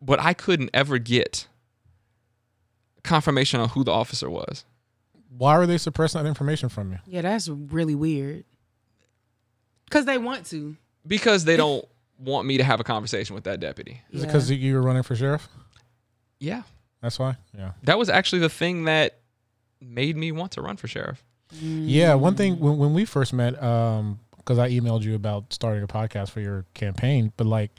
[SPEAKER 3] but I couldn't ever get confirmation on who the officer was.
[SPEAKER 2] why are they suppressing that information from you
[SPEAKER 1] Yeah, that's really weird. Cause they want to.
[SPEAKER 3] Because they don't want me to have a conversation with that deputy.
[SPEAKER 2] is it because you were running for sheriff
[SPEAKER 3] Yeah.
[SPEAKER 2] that's why yeah
[SPEAKER 3] That was actually the thing that made me want to run for sheriff.
[SPEAKER 2] Yeah, one thing when, when we first met, um, because I emailed you about starting a podcast for your campaign, but like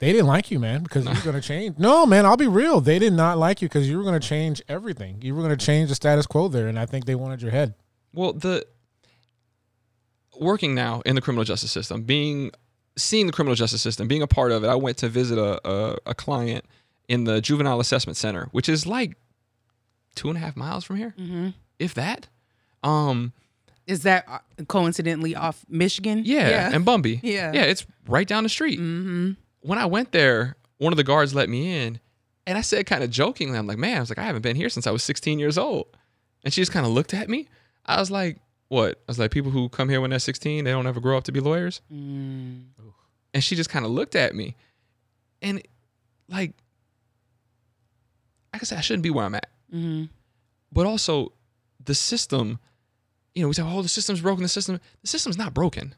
[SPEAKER 2] they didn't like you, man, because you were gonna change. No, man, I'll be real. They did not like you because you were gonna change everything. You were gonna change the status quo there, and I think they wanted your head.
[SPEAKER 3] Well, the working now in the criminal justice system, being seeing the criminal justice system, being a part of it, I went to visit a, a, a client in the juvenile assessment center, which is like two and a half miles from here, if that. Um,
[SPEAKER 1] Is that uh, coincidentally off Michigan?
[SPEAKER 3] yeah, and Bumby.
[SPEAKER 1] Yeah.
[SPEAKER 3] yeah, it's right down the street.
[SPEAKER 1] mm-hmm.
[SPEAKER 3] When I went there, one of the guards let me in, and I said kind of jokingly, "I'm like, man, I was like, I haven't been here since I was 16 years old," and she just kind of looked at me. I was like, "What?" I was like, "People who come here when they're 16, they don't ever grow up to be lawyers."
[SPEAKER 1] Mm.
[SPEAKER 3] And she just kind of looked at me, and like I said, I shouldn't be where I'm at.
[SPEAKER 1] Mm-hmm.
[SPEAKER 3] but also the system you know we say oh the system's broken the system the system's not broken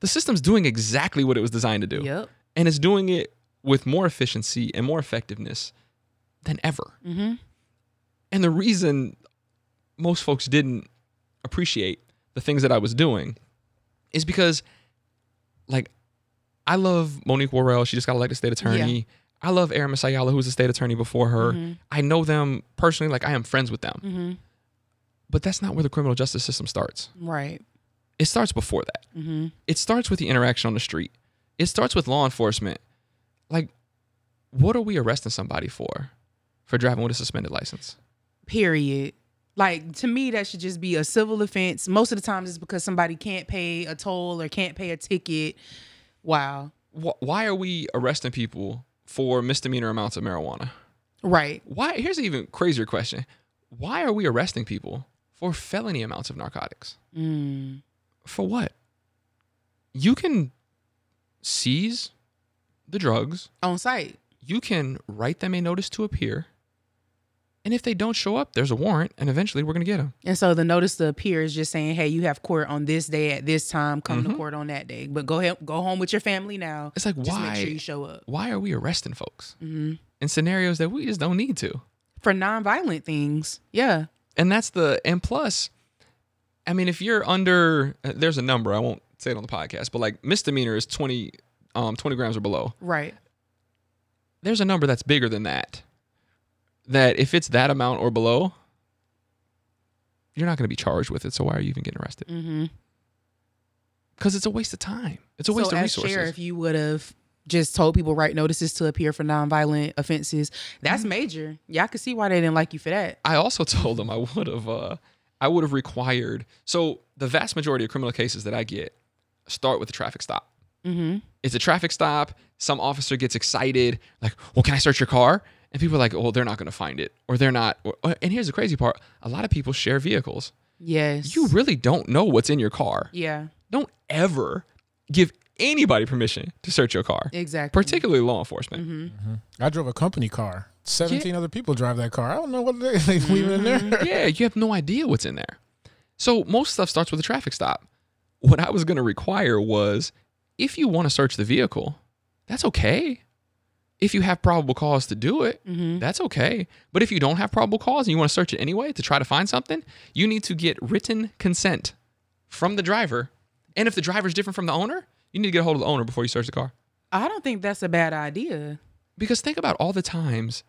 [SPEAKER 3] the system's doing exactly what it was designed to do
[SPEAKER 1] Yep.
[SPEAKER 3] and it's doing it with more efficiency and more effectiveness than ever
[SPEAKER 1] Mm-hmm.
[SPEAKER 3] and the reason most folks didn't appreciate the things that i was doing is because like i love monique worrell she just got elected state attorney i love Aramis Ayala, who was the state attorney before her
[SPEAKER 1] Mhm.
[SPEAKER 3] i know them personally like i am friends with them
[SPEAKER 1] Mm-hmm.
[SPEAKER 3] but that's not where the criminal justice system starts.
[SPEAKER 1] Right.
[SPEAKER 3] It starts before that.
[SPEAKER 1] Mm-hmm.
[SPEAKER 3] It starts with the interaction on the street. It starts with law enforcement. Like, what are we arresting somebody for? For driving with a suspended license.
[SPEAKER 1] Period. Like to me, that should just be a civil offense. Most of the times, it's because somebody can't pay a toll or can't pay a ticket. Wow.
[SPEAKER 3] Why are we arresting people for misdemeanor amounts of marijuana?
[SPEAKER 1] Right.
[SPEAKER 3] Why? Here's an even crazier question. Why are we arresting people for felony amounts of narcotics?
[SPEAKER 1] Mm.
[SPEAKER 3] For what? You can seize the drugs
[SPEAKER 1] On site.
[SPEAKER 3] you can write them a notice to appear. And if they don't show up, there's a warrant, and eventually we're going to get them.
[SPEAKER 1] And so the notice to appear is just saying, "Hey, you have court on this day at this time. Come
[SPEAKER 3] Mm-hmm.
[SPEAKER 1] to court on that day. But go ahead, go home with your family now.
[SPEAKER 3] It's like,
[SPEAKER 1] just
[SPEAKER 3] why?
[SPEAKER 1] make sure you show up
[SPEAKER 3] Why are we arresting folks
[SPEAKER 1] Mhm.
[SPEAKER 3] in scenarios that we just don't need to?
[SPEAKER 1] for nonviolent things. Yeah.
[SPEAKER 3] And that's the, and plus, I mean, if you're under, uh, there's a number, I won't say it on the podcast, but like misdemeanor is 20, um, 20 grams or below.
[SPEAKER 1] Right.
[SPEAKER 3] There's a number that's bigger than that. That if it's that amount or below, you're not going to be charged with it. So why are you even getting arrested?
[SPEAKER 1] Mm-hmm.
[SPEAKER 3] Because it's a waste of time. It's a waste
[SPEAKER 1] so
[SPEAKER 3] of
[SPEAKER 1] as
[SPEAKER 3] resources.
[SPEAKER 1] sheriff, you would have just told people write notices to appear for nonviolent offenses. That's
[SPEAKER 3] Mm-hmm.
[SPEAKER 1] major. Yeah, I could see why they didn't like you for that.
[SPEAKER 3] I also told them I would have uh I would have required so the vast majority of criminal cases that I get start with a traffic stop.
[SPEAKER 1] Mm-hmm.
[SPEAKER 3] It's a traffic stop. Some officer gets excited, like, "Well, can I search your car?" And people are like, "Oh, they're not going to find it, or they're not." Or, uh, and here's the crazy part: a lot of people share vehicles.
[SPEAKER 1] Yes.
[SPEAKER 3] You really don't know what's in your car.
[SPEAKER 1] Yeah.
[SPEAKER 3] Don't ever give anybody permission to search your car,
[SPEAKER 1] Exactly.
[SPEAKER 3] particularly law enforcement.
[SPEAKER 1] Mm-hmm. mm-hmm.
[SPEAKER 2] I drove a company car. Seventeen other people drive that car. I don't know what they, they leave in there. Mm-hmm.
[SPEAKER 3] yeah, you have no idea what's in there. So most stuff starts with a traffic stop. What I was going to require was if you want to search the vehicle, that's okay. If you have probable cause to do it,
[SPEAKER 1] Mm-hmm.
[SPEAKER 3] that's okay. But if you don't have probable cause and you want to search it anyway to try to find something, you need to get written consent from the driver. And if the driver is different from the owner, you need to get a hold of the owner before you search the car.
[SPEAKER 1] I don't think that's a bad idea.
[SPEAKER 3] Because think about all the times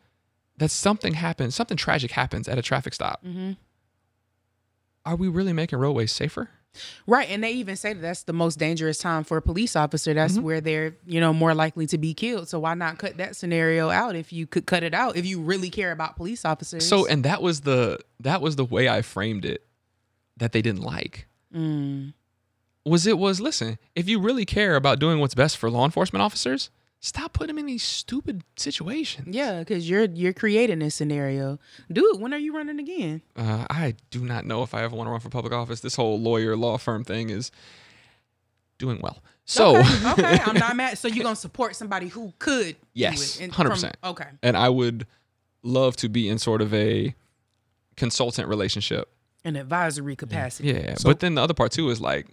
[SPEAKER 3] that something happens, something tragic happens at a traffic stop.
[SPEAKER 1] Mm-hmm.
[SPEAKER 3] Are we really making roadways safer?
[SPEAKER 1] Right, and they even say that that's the most dangerous time for a police officer. That's
[SPEAKER 3] Mm-hmm.
[SPEAKER 1] where they're, you know, more likely to be killed. So why not cut that scenario out if you could cut it out if you really care about police officers?
[SPEAKER 3] So, and that was the that was the way I framed it that they didn't like.
[SPEAKER 1] Mm.
[SPEAKER 3] Was it was listen, if you really care about doing what's best for law enforcement officers, stop putting them in these stupid situations.
[SPEAKER 1] yeah, because you're you're creating this scenario. Dude, when are you running again?
[SPEAKER 3] Uh, I do not know if I ever want to run for public office. This whole lawyer law firm thing is doing well. So,
[SPEAKER 1] okay, okay, I'm not mad. So you're gonna support somebody who could?
[SPEAKER 3] Yes,
[SPEAKER 1] do it and
[SPEAKER 3] 100%.
[SPEAKER 1] Okay.
[SPEAKER 3] and I would love to be in sort of a consultant relationship
[SPEAKER 1] An advisory capacity.
[SPEAKER 3] Yeah,
[SPEAKER 2] So-
[SPEAKER 3] but then the other part too is like,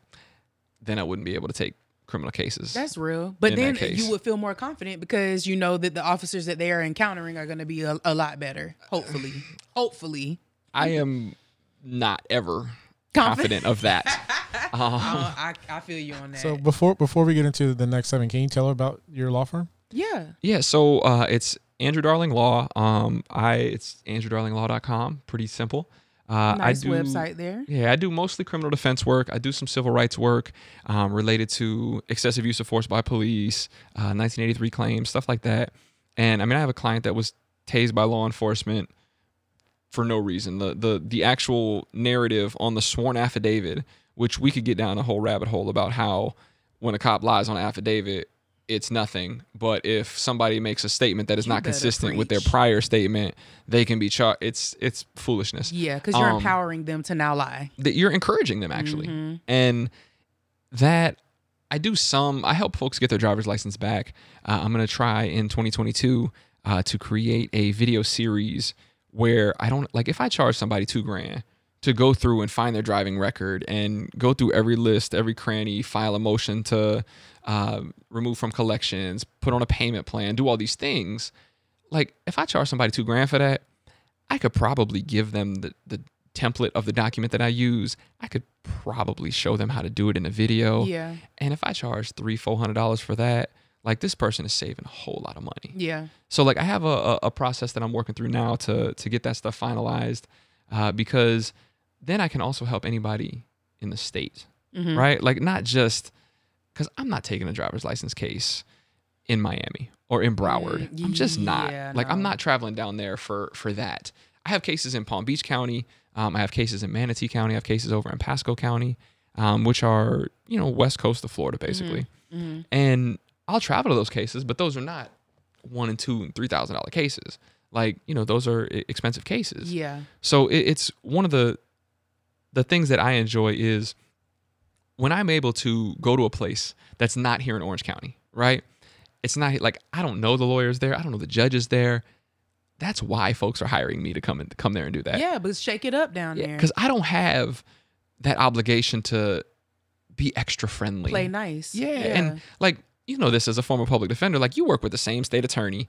[SPEAKER 3] then I wouldn't be able to take criminal cases.
[SPEAKER 1] That's real. But then you would feel more confident because you know that the officers that they are encountering are going to be a, a lot better. Hopefully. Hopefully.
[SPEAKER 3] I am not ever
[SPEAKER 1] Confident?
[SPEAKER 3] confident of that. Um,
[SPEAKER 1] Uh, I, I feel you on that.
[SPEAKER 2] So before before we get into the next seven, can you tell her about your law firm?
[SPEAKER 1] yeah.
[SPEAKER 3] yeah, so uh, it's Andrew Darling Law. Um, I it's andrewdarlinglaw.com. Pretty simple. Uh,
[SPEAKER 1] Nice
[SPEAKER 3] I do,
[SPEAKER 1] website there.
[SPEAKER 3] Yeah, I do mostly criminal defense work. I do some civil rights work um, related to excessive use of force by police, uh, 1983 claims, stuff like that. And I mean, I have a client that was tased by law enforcement for no reason. The the the actual narrative on the sworn affidavit, which we could get down a whole rabbit hole about how when a cop lies on an affidavit, it's nothing. But if somebody makes a statement that is
[SPEAKER 1] You
[SPEAKER 3] not consistent with their prior statement, they can be charged. It's it's foolishness.
[SPEAKER 1] Yeah, because you're
[SPEAKER 3] Um,
[SPEAKER 1] empowering them to now lie.
[SPEAKER 3] that you're encouraging them actually and that i do some i help folks get their driver's license back uh, i'm going to try in 2022 uh, to create a video series where i don't like if i charge somebody two grand to go through and find their driving record and go through every list every cranny file a motion to uh, remove from collections put on a payment plan do all these things like if i charge somebody two grand for that I could probably give them the, the template of the document that I use. I could probably show them how to do it in a video.
[SPEAKER 1] Yeah.
[SPEAKER 3] And if I charge three, four hundred dollars for that, like this person is saving a whole lot of money.
[SPEAKER 1] Yeah.
[SPEAKER 3] So like I have a, a, a process that I'm working through now to to get that stuff finalized, uh, because then I can also help anybody in the state,
[SPEAKER 1] Mm-hmm.
[SPEAKER 3] right? Like not just because I'm not taking a driver's license case in Miami or in Broward.
[SPEAKER 1] Mm,
[SPEAKER 3] I'm just not.
[SPEAKER 1] yeah,
[SPEAKER 3] like I'm not traveling down there for for that. I have cases in Palm Beach County. Um, I have cases in Manatee County. I have cases over in Pasco County, um, which are you know west coast of Florida basically.
[SPEAKER 1] Mm-hmm.
[SPEAKER 3] And I'll travel to those cases, but those are not one and two and three thousand dollar cases. Like you know those are expensive cases.
[SPEAKER 1] Yeah.
[SPEAKER 3] So it, it's one of the the things that I enjoy is when I'm able to go to a place that's not here in Orange County, right? It's not like I don't know the lawyers there, I don't know the judges there. That's why folks are hiring me to come and come there and do that.
[SPEAKER 1] Yeah, but shake it up down there.
[SPEAKER 3] because I don't have that obligation to be extra friendly.
[SPEAKER 1] Play nice.
[SPEAKER 3] Yeah. And like, you know, this as a former public defender, like you work with the same state attorney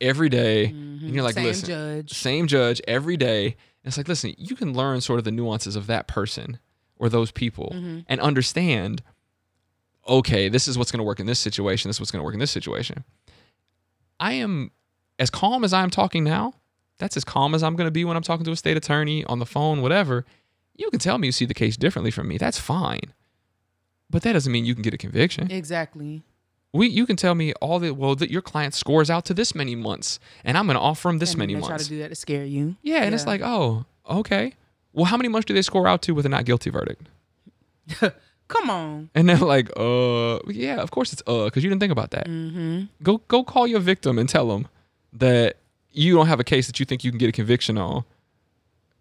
[SPEAKER 3] every day, And you're like,
[SPEAKER 1] Mm-hmm. Same
[SPEAKER 3] listen,
[SPEAKER 1] judge.
[SPEAKER 3] same judge every day. And it's like, listen, you can learn sort of the nuances of that person or those people
[SPEAKER 1] Mm-hmm.
[SPEAKER 3] and understand, okay, this is what's going to work in this situation. This is what's going to work in this situation. I am as calm as I'm talking now. That's as calm as I'm going to be when I'm talking to a state attorney on the phone, whatever. You can tell me you see the case differently from me. That's fine. But that doesn't mean you can get a conviction.
[SPEAKER 1] exactly.
[SPEAKER 3] We, you can tell me all the well that your client scores out to this many months, and I'm going to offer him this
[SPEAKER 1] And
[SPEAKER 3] many
[SPEAKER 1] months. try to do that to scare you.
[SPEAKER 3] yeah, and it's like, oh, okay. Well, how many months do they score out to with a not guilty verdict?
[SPEAKER 1] come on.
[SPEAKER 3] And they're like, uh, yeah, of course it's uh, because you didn't think about that.
[SPEAKER 1] Mm-hmm.
[SPEAKER 3] Go go call your victim and tell them that you don't have a case that you think you can get a conviction on.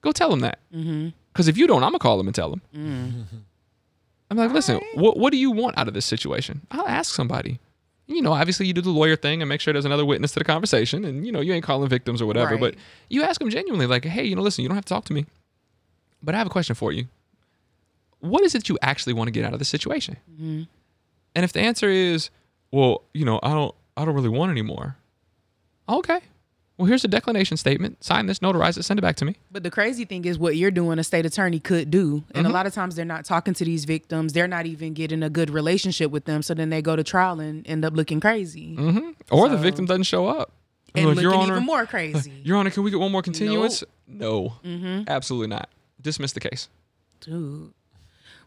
[SPEAKER 3] Go tell them that.
[SPEAKER 1] Mm-hmm.
[SPEAKER 3] Because if you don't, I'm gonna call them and tell them. I'm like, listen, what what do you want out of this situation? I'll ask somebody. You know, obviously you do the lawyer thing and make sure there's another witness to the conversation, and you know you ain't calling victims or whatever. But you ask them genuinely, like, hey, you know, listen, you don't have to talk to me, but I have a question for you. What is it you actually want to get out of this situation?
[SPEAKER 1] Mm-hmm.
[SPEAKER 3] And if the answer is, well, you know, I don't, I don't really want anymore. Okay. Well, here's a declination statement. Sign this, notarize it, send it back to me.
[SPEAKER 1] But the crazy thing is what you're doing, a state attorney could do. And a
[SPEAKER 3] Mm-hmm.
[SPEAKER 1] lot of times they're not talking to these victims. They're not even getting a good relationship with them. So then they go to trial and end up looking crazy.
[SPEAKER 3] hmm Or the victim doesn't show up.
[SPEAKER 1] And
[SPEAKER 3] Look,
[SPEAKER 1] looking
[SPEAKER 3] Your Honor,
[SPEAKER 1] even more crazy.
[SPEAKER 3] Your Honor, can we get one more continuance? No,
[SPEAKER 1] Mm-hmm.
[SPEAKER 3] absolutely not. Dismiss the case.
[SPEAKER 1] Dude.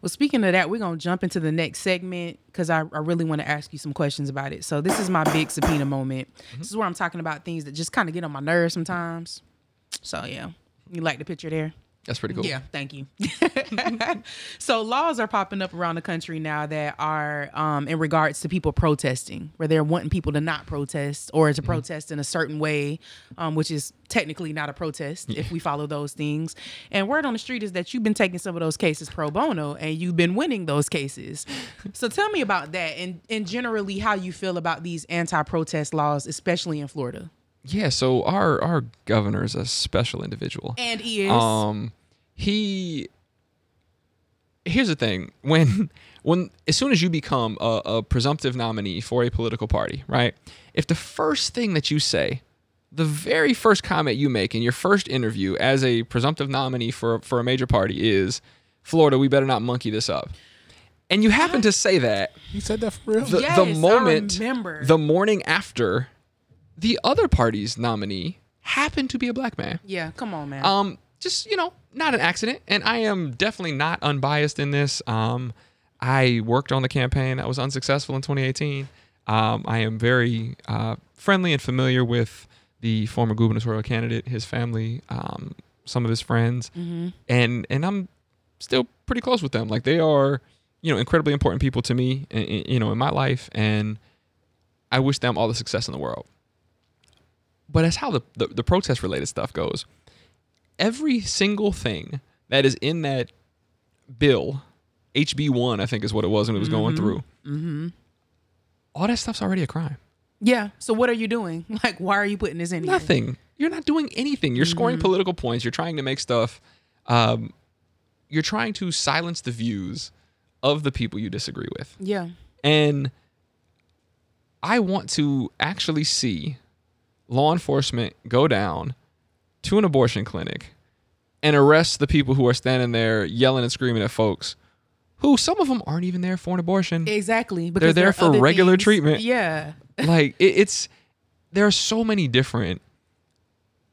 [SPEAKER 1] Well, speaking of that, we're going to jump into the next segment because I, I really want to ask you some questions about it. So, this is my big subpoena moment. Mm-hmm. This is where I'm talking about things that just kind of get on my nerves sometimes. So, yeah. You like the picture there?
[SPEAKER 3] That's pretty cool.
[SPEAKER 1] Yeah, thank you. so laws are popping up around the country now that are um, in regards to people protesting, where they're wanting people to not protest or to protest in a certain way, um, which is technically not a protest if we follow those things. And word on the street is that you've been taking some of those cases pro bono and you've been winning those cases. so tell me about that and, and generally how you feel about these anti-protest laws, especially in Florida.
[SPEAKER 3] Yeah. So our our governor is a special individual.
[SPEAKER 1] And he is.
[SPEAKER 3] Um, he. Here's the thing: when when as soon as you become a, a presumptive nominee for a political party, right? If the first thing that you say, the very first comment you make in your first interview as a presumptive nominee for for a major party is, "Florida, we better not monkey this up," and you happen to say that
[SPEAKER 2] He said that for real.
[SPEAKER 3] the,
[SPEAKER 1] Yes,
[SPEAKER 3] the moment the morning after the other party's nominee happened to be a black man
[SPEAKER 1] yeah, come on, man.
[SPEAKER 3] um just you know not an accident. And i am definitely not unbiased in this. Um i worked on the campaign that was unsuccessful in 2018 um i am very uh friendly and familiar with the former gubernatorial candidate his family um some of his friends, and and I'm still pretty close with them. Like they are, you know, incredibly important people to me, you know, in my life, and I wish them all the success in the world. But as how the, the, the protest related stuff goes, every single thing that is in that bill, HB1, I think is what it was when it was going through, mm-hmm. all that stuff's already a crime.
[SPEAKER 1] Yeah. So what are you doing? Like, why are you putting this in here?
[SPEAKER 3] Nothing. You're not doing anything. You're scoring political points. You're trying to make stuff. Um, you're trying to silence the views of the people you disagree with.
[SPEAKER 1] Yeah.
[SPEAKER 3] And I want to actually see law enforcement go down to an abortion clinic and arrest the people who are standing there yelling and screaming at folks who some of them aren't even there for an abortion.
[SPEAKER 1] Exactly. Because
[SPEAKER 3] they're
[SPEAKER 1] there there
[SPEAKER 3] for regular
[SPEAKER 1] things-
[SPEAKER 3] treatment.
[SPEAKER 1] Yeah.
[SPEAKER 3] like it, it's there are so many different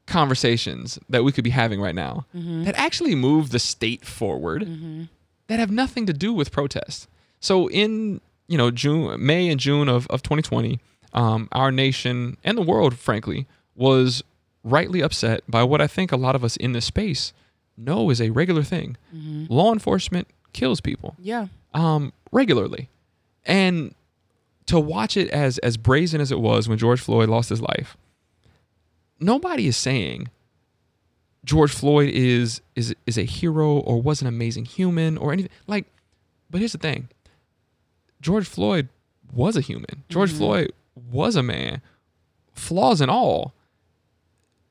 [SPEAKER 3] conversations that we could be having right now that actually move the state forward that have nothing to do with protest. So in you know June, May and June of of 2020, um, our nation and the world, frankly, was rightly upset by what I think a lot of us in this space know is a regular thing. Law enforcement kills people
[SPEAKER 1] Yeah.
[SPEAKER 3] um, regularly, and to watch it as as brazen as it was when George Floyd lost his life, nobody is saying George Floyd is is is a hero or was an amazing human or anything like. But here's the thing: George Floyd was a human. George Floyd was a man, flaws and all.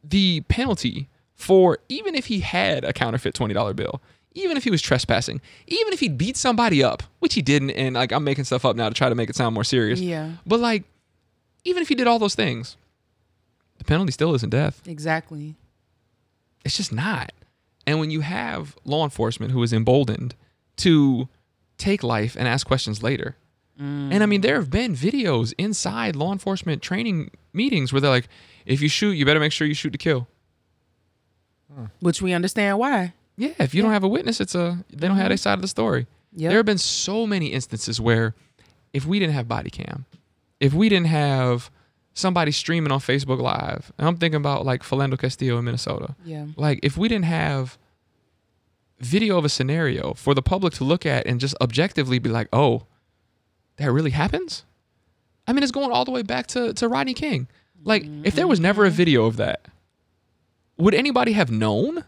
[SPEAKER 3] The penalty for even if he had a counterfeit twenty dollar bill, even if he was trespassing, even if he beat somebody up, which he didn't, and like I'm making stuff up now to try to make it sound more serious.
[SPEAKER 1] Yeah.
[SPEAKER 3] But like, even if he did all those things, the penalty still isn't death.
[SPEAKER 1] Exactly.
[SPEAKER 3] It's just not. And when you have law enforcement who is emboldened to take life and ask questions later. Mm. And I mean, there have been videos inside law enforcement training meetings where they're like, if you shoot, you better make sure you shoot to kill.
[SPEAKER 1] Which we understand why.
[SPEAKER 3] Yeah, if you don't have a witness, it's a they don't have mm-hmm. their side of the story.
[SPEAKER 1] Yep.
[SPEAKER 3] There have been so many instances where if we didn't have body cam, if we didn't have somebody streaming on Facebook Live, and I'm thinking about like Philando Castillo in Minnesota.
[SPEAKER 1] Yeah.
[SPEAKER 3] Like if we didn't have video of a scenario for the public to look at and just objectively be like, oh, that really happens? I mean, it's going all the way back to, to Rodney King. Like, if there was never a video of that, would anybody have known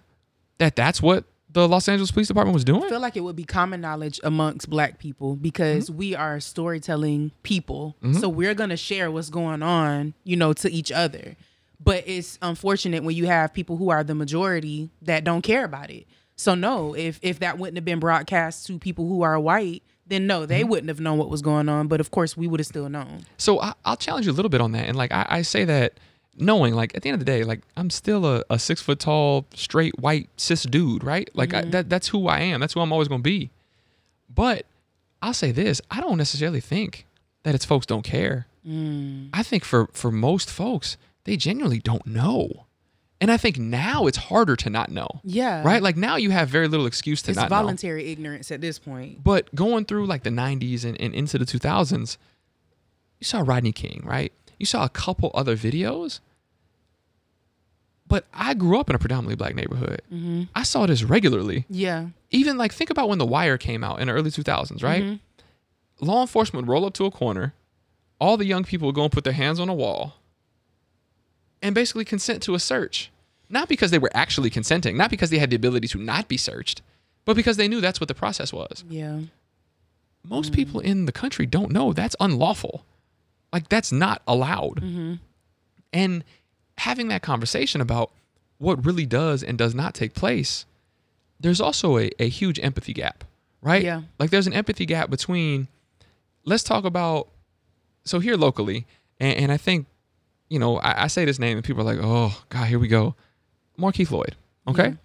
[SPEAKER 3] that that's what the Los Angeles Police Department was doing?
[SPEAKER 1] I feel like it would be common knowledge amongst black people because
[SPEAKER 3] Mm-hmm.
[SPEAKER 1] we are storytelling people. So we're going to share what's going on, you know, to each other. But it's unfortunate when you have people who are the majority that don't care about it. So no, if if that wouldn't have been broadcast to people who are white, then no,
[SPEAKER 3] Mm-hmm.
[SPEAKER 1] they wouldn't have known what was going on. But of course, we would have still known.
[SPEAKER 3] So I, I'll challenge you a little bit on that. And like I, I say that knowing, like at the end of the day, like I'm still a, a six foot tall, straight white cis dude, right? Like I, that that's who I am. That's who I'm always gonna be. But I'll say this: I don't necessarily think that it's folks don't care. I think for for most folks, they genuinely don't know. And I think now it's harder to not know.
[SPEAKER 1] Yeah.
[SPEAKER 3] Right? Like now you have very little excuse to
[SPEAKER 1] It's
[SPEAKER 3] not know.
[SPEAKER 1] It's voluntary ignorance at this point.
[SPEAKER 3] But going through like the 90s and, and into the 2000s, you saw Rodney King, right? You saw a couple other videos. But I grew up in a predominantly black neighborhood. Mm-hmm. I saw this regularly.
[SPEAKER 1] Yeah.
[SPEAKER 3] Even like think about when The Wire came out in the early 2000s, right? Mm-hmm. Law enforcement would roll up to a corner. All the young people would go and put their hands on a wall and basically consent to a search. Not because they were actually consenting, not because they had the ability to not be searched, but because they knew that's what the process was
[SPEAKER 1] Yeah.
[SPEAKER 3] most mm. people in the country don't know that's unlawful. Like that's not allowed. Mm-hmm. And having that conversation about what really does and does not take place, there's also a, a huge empathy gap, right?
[SPEAKER 1] Yeah.
[SPEAKER 3] Like there's an empathy gap between, let's talk about, so here locally, and, and I think, you know, I, I say this name and people are like, oh, God, here we go. Markeith Loyd, okay?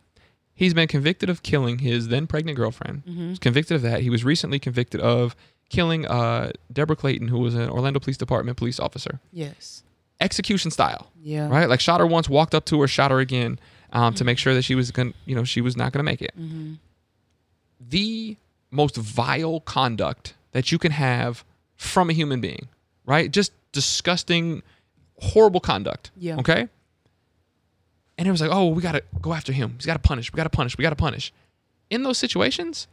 [SPEAKER 3] He's been convicted of killing his then pregnant girlfriend.
[SPEAKER 1] Mm-hmm.
[SPEAKER 3] He's convicted of that. He was recently convicted of killing uh, Deborah Clayton, who was an Orlando Police Department police officer.
[SPEAKER 1] Yes.
[SPEAKER 3] Execution style,
[SPEAKER 1] Yeah.
[SPEAKER 3] right? Like shot her once, walked up to her, shot her again, um, to make sure that she was going, to you know, she was not going to make it. The most vile conduct that you can have from a human being, right? Just disgusting, horrible conduct.
[SPEAKER 1] Yeah.
[SPEAKER 3] Okay. And it was like, oh, we got to go after him. He's got to punish. We got to punish. We got to punish. In those situations,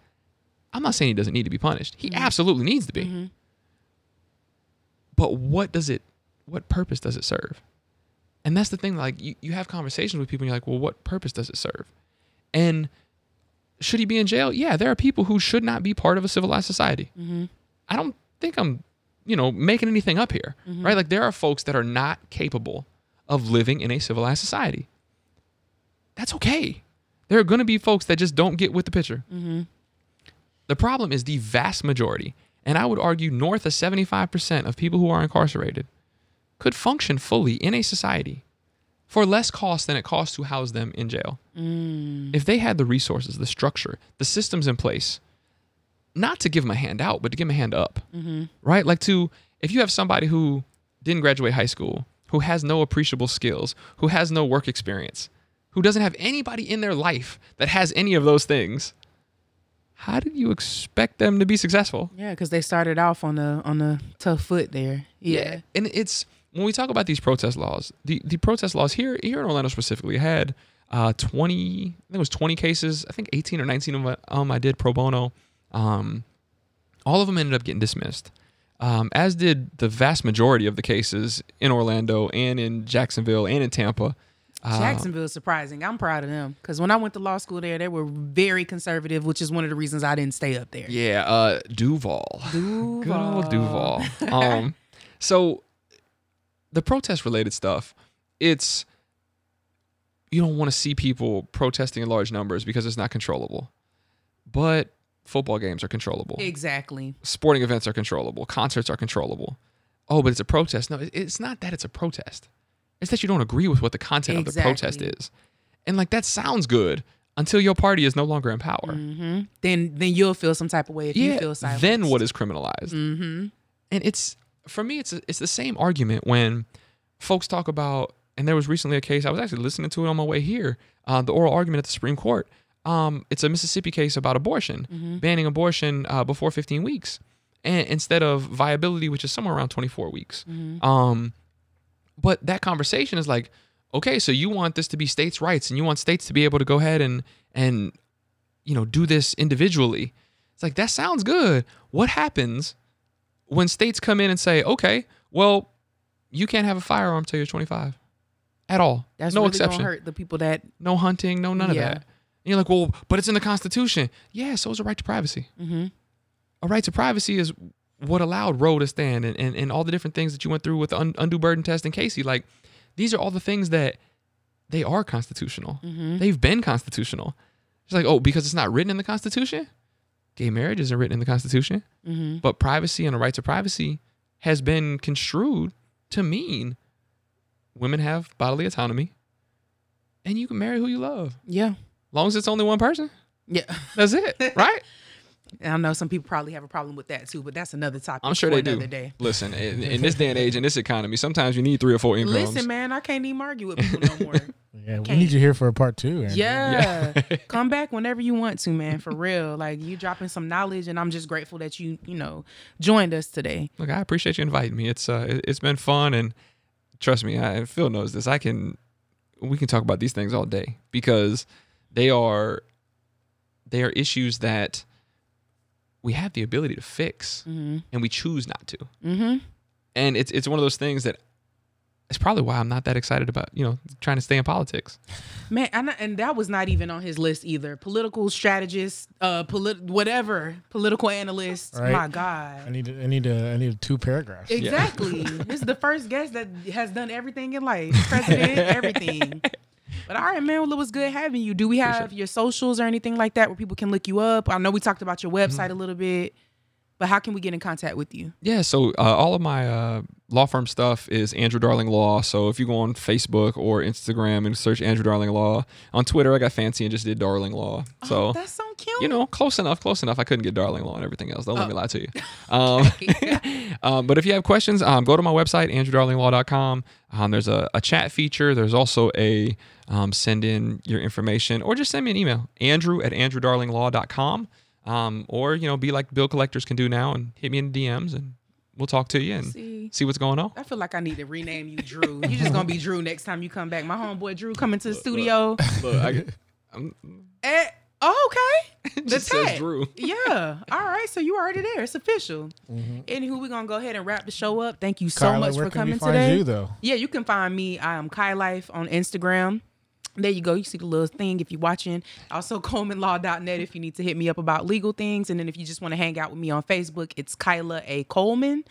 [SPEAKER 3] I'm not saying he doesn't need to be punished. He mm-hmm. absolutely needs to be. Mm-hmm. But what does it, what purpose does it serve? And that's the thing. Like you, you have conversations with people and you're like, well, what purpose does it serve? And should he be in jail? Yeah, there are people who should not be part of a civilized society. Mm-hmm. I don't think I'm, you know, making anything up here, mm-hmm. right? Like there are folks that are not capable of living in a civilized society. That's okay. There are going to be folks that just don't get with the picture. Mm-hmm. The problem is the vast majority, and I would argue north of 75% of people who are incarcerated could function fully in a society for less cost than it costs to house them in jail. Mm. If they had the resources, the structure, the systems in place, not to give them a hand out, but to give them a hand up, right? Like to, if you have somebody who didn't graduate high school, who has no appreciable skills, who has no work experience, who doesn't have anybody in their life that has any of those things, how did you expect them to be successful?
[SPEAKER 1] Yeah, because they started off on a on a tough foot there. Yeah.
[SPEAKER 3] And it's when we talk about these protest laws, the, the protest laws here here in Orlando specifically had uh 20 I think it was 20 cases, I think 18 or 19 of them um, I did pro bono. Um all of them ended up getting dismissed. Um, as did the vast majority of the cases in Orlando and in Jacksonville and in Tampa. Uh,
[SPEAKER 1] Jacksonville is surprising. I'm proud of them because when I went to law school there, they were very conservative, which is one of the reasons I didn't stay up there.
[SPEAKER 3] Yeah, uh, Duval. Good old Duval. um, so the protest related stuff, it's you don't want to see people protesting in large numbers because it's not controllable. But football games are controllable.
[SPEAKER 1] Exactly.
[SPEAKER 3] Sporting events are controllable. Concerts are controllable. Oh, but it's a protest. No, it's not that it's a protest. It's that you don't agree with what the content of the protest is. And like that sounds good until your party is no longer in power.
[SPEAKER 1] Then then you'll feel some type of way if you feel silent.
[SPEAKER 3] Then what is criminalized? Mm-hmm. And it's for me, it's a, it's the same argument when folks talk about. And there was recently a case I was actually listening to it on my way here. Uh, the oral argument at the Supreme Court. Um, it's a Mississippi case about abortion, banning abortion uh, before 15 weeks, and instead of viability, which is somewhere around 24 weeks. Um, but that conversation is like, okay, so you want this to be states' rights, and you want states to be able to go ahead and and you know do this individually. It's like that sounds good. What happens when states come in and say, okay, well, you can't have a firearm till you're 25 at all.
[SPEAKER 1] That's
[SPEAKER 3] no
[SPEAKER 1] really
[SPEAKER 3] exception.
[SPEAKER 1] gonna hurt the people that
[SPEAKER 3] No hunting, no none of that. And you're like, well, but it's in the Constitution. Yeah, so is a right to privacy.
[SPEAKER 1] Mm-hmm.
[SPEAKER 3] A right to privacy is what allowed Roe to stand and, and, and all the different things that you went through with the un- undue burden test and Casey. Like, these are all the things that they are constitutional.
[SPEAKER 1] Mm-hmm.
[SPEAKER 3] They've been constitutional. It's like, oh, because it's not written in the Constitution? Gay marriage isn't written in the Constitution.
[SPEAKER 1] Mm-hmm.
[SPEAKER 3] But privacy and a right to privacy has been construed to mean women have bodily autonomy and you can marry who you love.
[SPEAKER 1] yeah
[SPEAKER 3] long as it's only one person.
[SPEAKER 1] yeah.
[SPEAKER 3] That's it, right?
[SPEAKER 1] I know some people probably have a problem with that too, but that's another topic.
[SPEAKER 3] I'm sure
[SPEAKER 1] for
[SPEAKER 3] they do.
[SPEAKER 1] another Day.
[SPEAKER 3] Listen, in, in this day and age, in this economy, sometimes you need three or four incomes.
[SPEAKER 1] Listen, man, I can't even argue with people no more.
[SPEAKER 2] Yeah, we
[SPEAKER 1] Can't.
[SPEAKER 2] need you here for a part two. Andrew.
[SPEAKER 1] Yeah. Come back whenever you want to, man, for real. Like you dropping some knowledge and I'm just grateful that you, you know, joined us today.
[SPEAKER 3] Look, I appreciate you inviting me. It's uh, it- it's been fun, and trust me, I, and Phil knows this. I can, we can talk about these things all day because they are, they are issues that we have the ability to fix, and we choose not to.
[SPEAKER 1] Mm-hmm.
[SPEAKER 3] And it's it's one of those things that. It's probably why I'm not that excited about, you know, trying to stay in politics.
[SPEAKER 1] Man, and, and that was not even on his list either. Political strategist, uh, polit- whatever, political analyst.
[SPEAKER 2] Right.
[SPEAKER 1] My God,
[SPEAKER 2] I
[SPEAKER 1] God.
[SPEAKER 2] need I need a, I need two paragraphs.
[SPEAKER 1] Exactly. this is the first guest that has done everything in life. President, everything. But all right, man. Well, it was good having you. Do we have your socials or anything like that where people can look you up? I know we talked about your website
[SPEAKER 3] Mm-hmm.
[SPEAKER 1] a little bit, but how can we get in contact with you?
[SPEAKER 3] Yeah, so uh, all of my uh, law firm stuff is Andrew Darling Law. So if you go on Facebook or Instagram and search Andrew Darling Law, on Twitter I got fancy and just did Darling Law. So
[SPEAKER 1] oh, that's so cute.
[SPEAKER 3] you know, close enough, close enough. I couldn't get Darling Law and everything else. Don't let me lie to you. Um, um, but if you have questions, um, go to my website, andrewdarlinglaw.com. Um, there's a, a chat feature. There's also a um, send in your information or just send me an email, andrew at andrewdarlinglaw.com. Um, or, you know, be like bill collectors can do now and hit me in the DMs and we'll talk to you and
[SPEAKER 1] See.
[SPEAKER 3] see, what's going on.
[SPEAKER 1] I feel like I need to rename you Drew. You're just gonna be Drew next time you come back. My homeboy Drew coming to the studio.
[SPEAKER 3] Look, I, I'm,
[SPEAKER 1] Eh, oh, okay. The
[SPEAKER 3] just says. Drew.
[SPEAKER 1] Yeah. All right. So you are already there. It's official.
[SPEAKER 2] Mm-hmm.
[SPEAKER 1] Anywho, we're gonna go ahead and wrap the show up. Thank you so
[SPEAKER 2] Kyla,
[SPEAKER 1] much for coming today.
[SPEAKER 2] you though?
[SPEAKER 1] Yeah, you can find me. I am Kai Life on Instagram. There you go. You see the little thing if you're watching. Also, ColemanLaw.net if you need to hit me up about legal things. And then if you just want to hang out with me on Facebook, it's Kyla A. Coleman.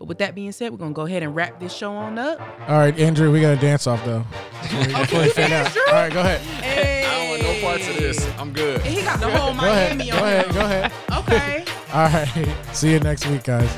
[SPEAKER 1] But with that being said, we're going to go ahead and wrap this show on up.
[SPEAKER 2] All right, Andrew, we got to dance off though. Before we
[SPEAKER 1] you
[SPEAKER 2] fade out.
[SPEAKER 1] dance, Drew?
[SPEAKER 2] All right, go ahead.
[SPEAKER 1] Hey.
[SPEAKER 3] I don't want no parts of this. I'm good.
[SPEAKER 1] He got the whole
[SPEAKER 2] Go ahead.
[SPEAKER 1] Miami
[SPEAKER 2] Go ahead. Go ahead.
[SPEAKER 1] Okay.
[SPEAKER 2] All right. See you next week, guys.